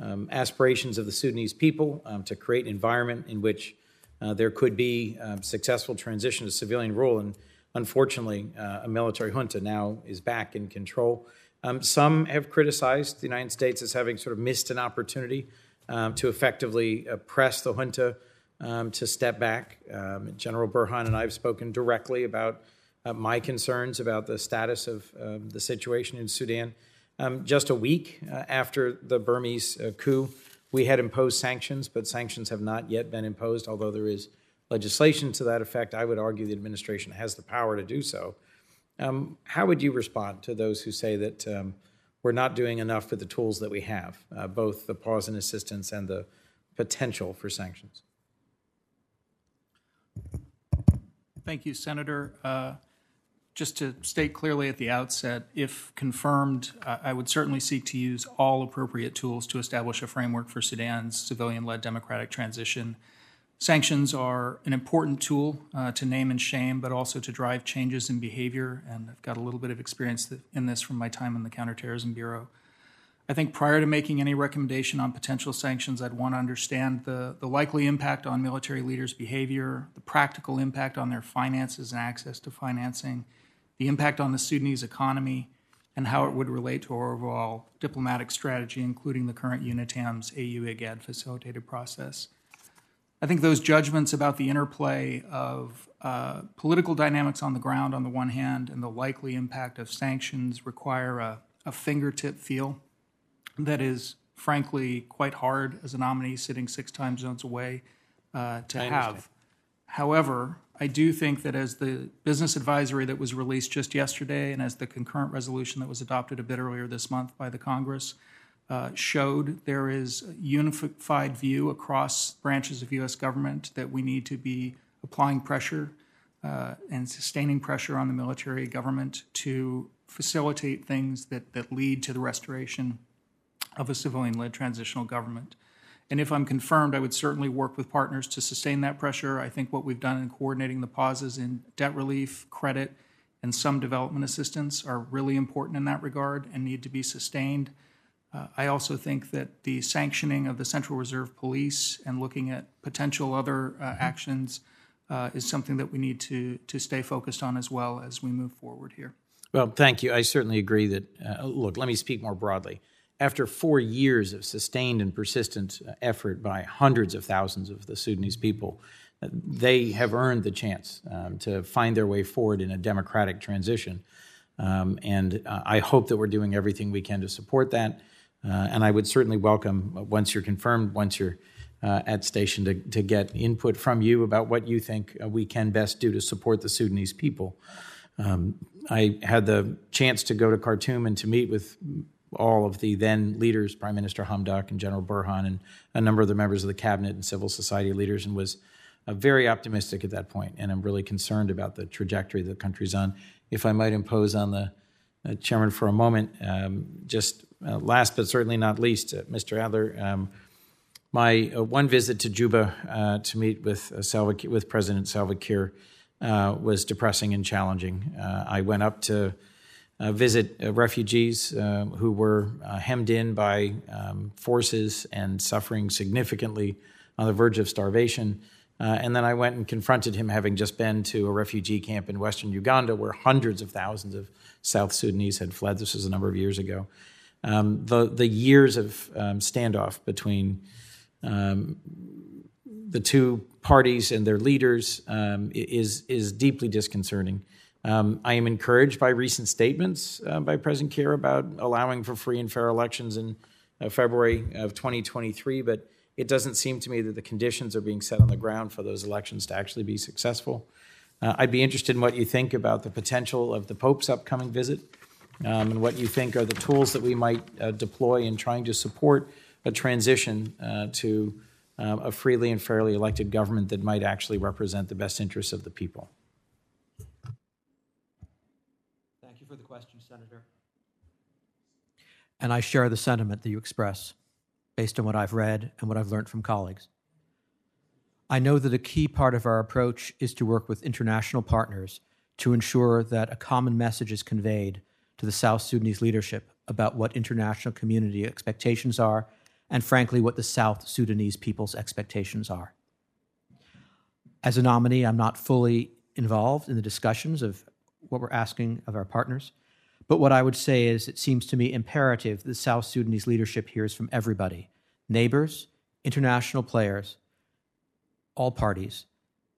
um, aspirations of the Sudanese people um, to create an environment in which uh, there could be um, successful transition to civilian rule. And unfortunately, uh, a military junta now is back in control. Um, some have criticized the United States as having sort of missed an opportunity um, to effectively press the junta um, to step back. Um, General Burhan and I have spoken directly about uh, my concerns about the status of the situation in Sudan. Um, just a week uh, after the Burmese uh, coup, we had imposed sanctions, but sanctions have not yet been imposed, although there is legislation to that effect. I would argue the administration has the power to do so. Um, how would you respond to those who say that um, we're not doing enough with the tools that we have, uh, both the pause and assistance and the potential for sanctions. Thank you, Senator. Uh, just to state clearly at the outset, if confirmed, uh, I would certainly seek to use all appropriate tools to establish a framework for Sudan's civilian led democratic transition Sanctions are an important tool uh, to name and shame, but also to drive changes in behavior. And I've got a little bit of experience in this from my time in the Counterterrorism Bureau. I think prior to making any recommendation on potential sanctions, I'd want to understand the, the likely impact on military leaders' behavior, the practical impact on their finances and access to financing, the impact on the Sudanese economy, and how it would relate to our overall diplomatic strategy, including the current UNITAMS AU IGAD facilitated process. I think those judgments about the interplay of uh, political dynamics on the ground on the one hand and the likely impact of sanctions require a, a fingertip feel that is frankly quite hard as a nominee sitting six time zones away uh, to have. However, I do think that as the business advisory that was released just yesterday and as the concurrent resolution that was adopted a bit earlier this month by the Congress uh, showed there is a unified view across branches of U.S. government that we need to be applying pressure uh, and sustaining pressure on the military government to facilitate things that, that lead to the restoration of a civilian led transitional government. And if I'm confirmed, I would certainly work with partners to sustain that pressure. I think what we've done in coordinating the pauses in debt relief, credit, and some development assistance are really important in that regard and need to be sustained. Uh, I also think that the sanctioning of the Central Reserve Police and looking at potential other uh, actions uh, is something that we need to, to stay focused on as well as we move forward here. Well, thank you. I certainly agree that, uh, look, let me speak more broadly. After four years of sustained and persistent uh, effort by hundreds of thousands of the Sudanese people, uh, they have earned the chance um, to find their way forward in a democratic transition. Um, and uh, I hope that we're doing everything we can to support that. Uh, and I would certainly welcome, uh, once you're confirmed, once you're uh, at station, to, to get input from you about what you think we can best do to support the Sudanese people. Um, I had the chance to go to Khartoum and to meet with all of the then leaders, Prime Minister Hamdok and General Burhan, and a number of the members of the cabinet and civil society leaders, and was uh, very optimistic at that point. And I'm really concerned about the trajectory the country's on. If I might impose on the uh, chairman for a moment, um, just uh, last but certainly not least, uh, Mr. Adler, um, my uh, one visit to Juba uh, to meet with Salva, with President Salva Kiir was depressing and challenging. I went up to visit uh, refugees uh, who were hemmed in by um, forces and suffering significantly on the verge of starvation. and then I went and confronted him, having just been to a refugee camp in western Uganda where hundreds of thousands of South Sudanese had fled. This was a number of years ago. Um, the, the years of um, standoff between um, the two parties and their leaders um, is, is deeply disconcerting. Um, I am encouraged by recent statements uh, by President Kiir about allowing for free and fair elections in uh, February of 2023, but it doesn't seem to me that the conditions are being set on the ground for those elections to actually be successful. Uh, I'd be interested in what you think about the potential of the Pope's upcoming visit um, and what you think are the tools that we might uh, deploy in trying to support a transition uh, to uh, a freely and fairly elected government that might actually represent the best interests of the people. for the question, Senator. And I share the sentiment that you express based on what I've read and what I've learned from colleagues. I know that a key part of our approach is to work with international partners to ensure that a common message is conveyed to the South Sudanese leadership about what international community expectations are, and frankly, what the South Sudanese people's expectations are. As a nominee, I'm not fully involved in the discussions of what we're asking of our partners. But what I would say is it seems to me imperative that South Sudanese leadership hears from everybody neighbors, international players, all parties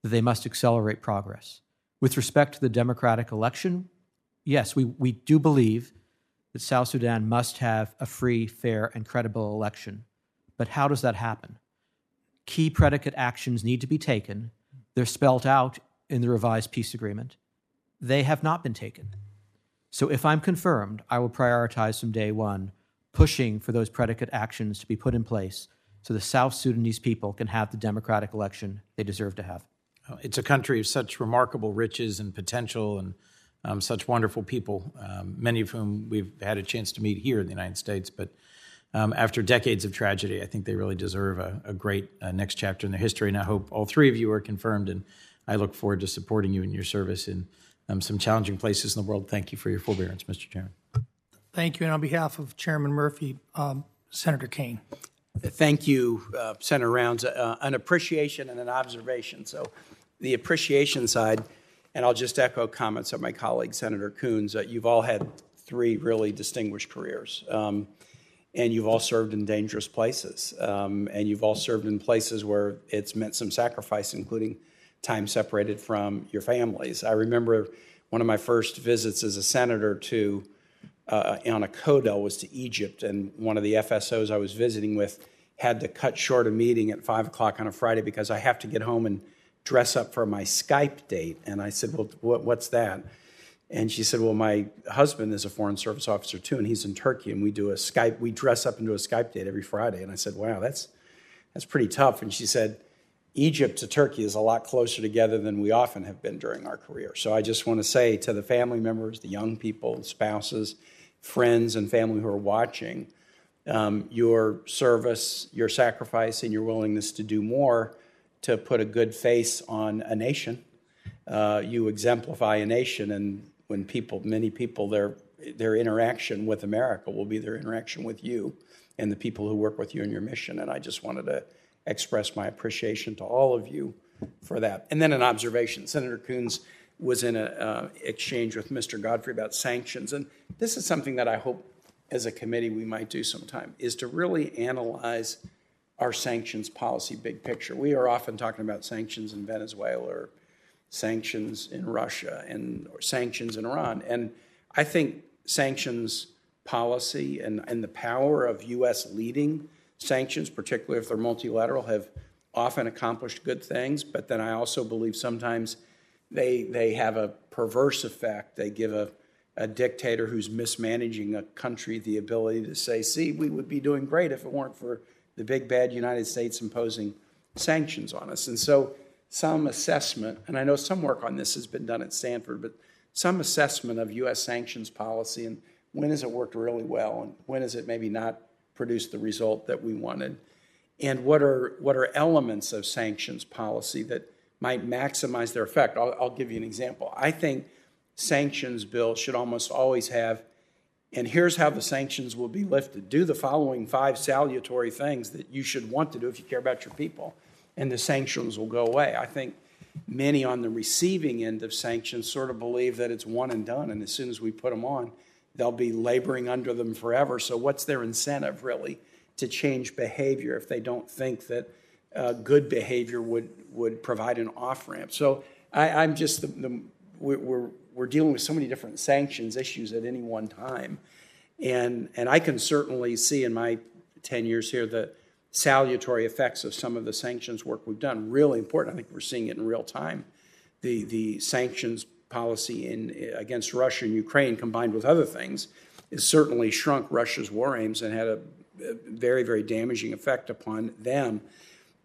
that they must accelerate progress. With respect to the democratic election, yes, we, we do believe that South Sudan must have a free, fair, and credible election. But how does that happen? Key predicate actions need to be taken. They're spelled out in the revised peace agreement they have not been taken. So if I'm confirmed, I will prioritize from day one pushing for those predicate actions to be put in place so the South Sudanese people can have the democratic election they deserve to have. It's a country of such remarkable riches and potential and um, such wonderful people, um, many of whom we've had a chance to meet here in the United States. But um, after decades of tragedy, I think they really deserve a, a great uh, next chapter in their history. And I hope all three of you are confirmed. And I look forward to supporting you in your service in um, some challenging places in the world. Thank you for your forbearance, Mr. Chairman. Thank you. And on behalf of Chairman Murphy, um, Senator Kaine. Thank you, uh, Senator Rounds. Uh, an appreciation and an observation. So, the appreciation side, and I'll just echo comments of my colleague, Senator Coons. Uh, you've all had three really distinguished careers. Um, and you've all served in dangerous places. Um, and you've all served in places where it's meant some sacrifice, including time separated from your families. I remember one of my first visits as a senator to uh, on a CODEL was to Egypt, and one of the FSOs I was visiting with had to cut short a meeting at five o'clock on a Friday because I have to get home and dress up for my Skype date. And I said, "Well, what, what's that?" And she said, "Well, my husband is a foreign service officer too, and he's in Turkey, and we do a Skype. We dress up and do a Skype date every Friday." And I said, "Wow, that's that's pretty tough." And she said Egypt to Turkey is a lot closer together than we often have been during our career. So I just want to say to the family members, the young people, spouses, friends, and family who are watching, um, your service, your sacrifice, and your willingness to do more to put a good face on a nation. Uh, you exemplify a nation, and when people, many people, their their interaction with America will be their interaction with you and the people who work with you in your mission. And I just wanted to express my appreciation to all of you for that. And then an observation: Senator Coons was in an uh, exchange with Mr. Godfrey about sanctions, and this is something that I hope, as a committee, we might do sometime: is to really analyze our sanctions policy big picture. We are often talking about sanctions in Venezuela or sanctions in Russia and or sanctions in Iran, and I think sanctions policy and, and the power of U.S. leading sanctions, particularly if they're multilateral, have often accomplished good things. But then I also believe sometimes they they have a perverse effect. They give a, a dictator who's mismanaging a country the ability to say, "See, we would be doing great if it weren't for the big bad United States imposing sanctions on us." And so, some assessment, and I know some work on this has been done at Stanford, but some assessment of U.S. sanctions policy and when has it worked really well and when has it maybe not produced the result that we wanted? And what are, what are elements of sanctions policy that might maximize their effect? I'll, I'll give you an example. I think sanctions bills should almost always have, and here's how the sanctions will be lifted. Do the following five salutary things that you should want to do if you care about your people, and the sanctions will go away. I think many on the receiving end of sanctions sort of believe that it's one and done, and as soon as we put them on, they'll be laboring under them forever. So, what's their incentive really to change behavior if they don't think that uh, good behavior would, would provide an off ramp? So, I, am just, the, the, we're, we're dealing with so many different sanctions issues at any one time. And, and I can certainly see in my 10 years here the salutary effects of some of the sanctions work we've done. Really important. I think we're seeing it in real time. The, the sanctions policy in, against Russia and Ukraine, combined with other things, has certainly shrunk Russia's war aims and had a, a very, very damaging effect upon them.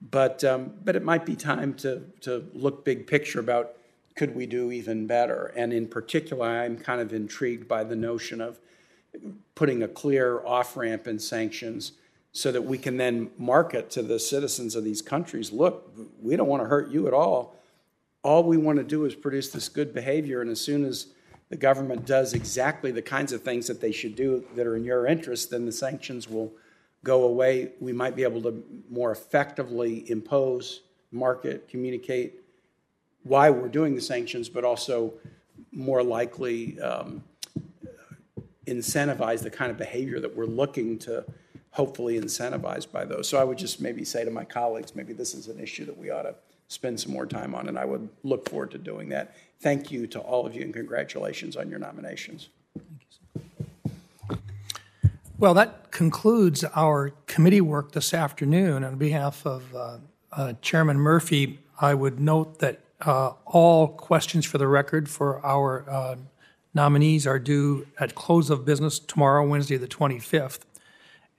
But, um, but it might be time to, to look big picture about could we do even better? And in particular, I'm kind of intrigued by the notion of putting a clear off ramp in sanctions so that we can then market to the citizens of these countries look, we don't want to hurt you at all all we want to do is produce this good behavior. And as soon as the government does exactly the kinds of things that they should do that are in your interest, then the sanctions will go away. We might be able to more effectively impose, market, communicate why we're doing the sanctions, but also more likely um, incentivize the kind of behavior that we're looking to hopefully incentivize by those. So I would just maybe say to my colleagues, maybe this is an issue that we ought to spend some more time on, and I would look forward to doing that. Thank you to all of you, and congratulations on your nominations. Well, that concludes our committee work this afternoon. On behalf of uh, uh, Chairman Murphy, I would note that uh, all questions for the record for our uh, nominees are due at close of business tomorrow, Wednesday, the 25th.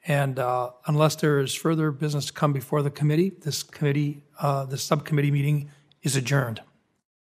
And uh, unless there is further business to come before the committee, this committee, uh, the subcommittee meeting is adjourned.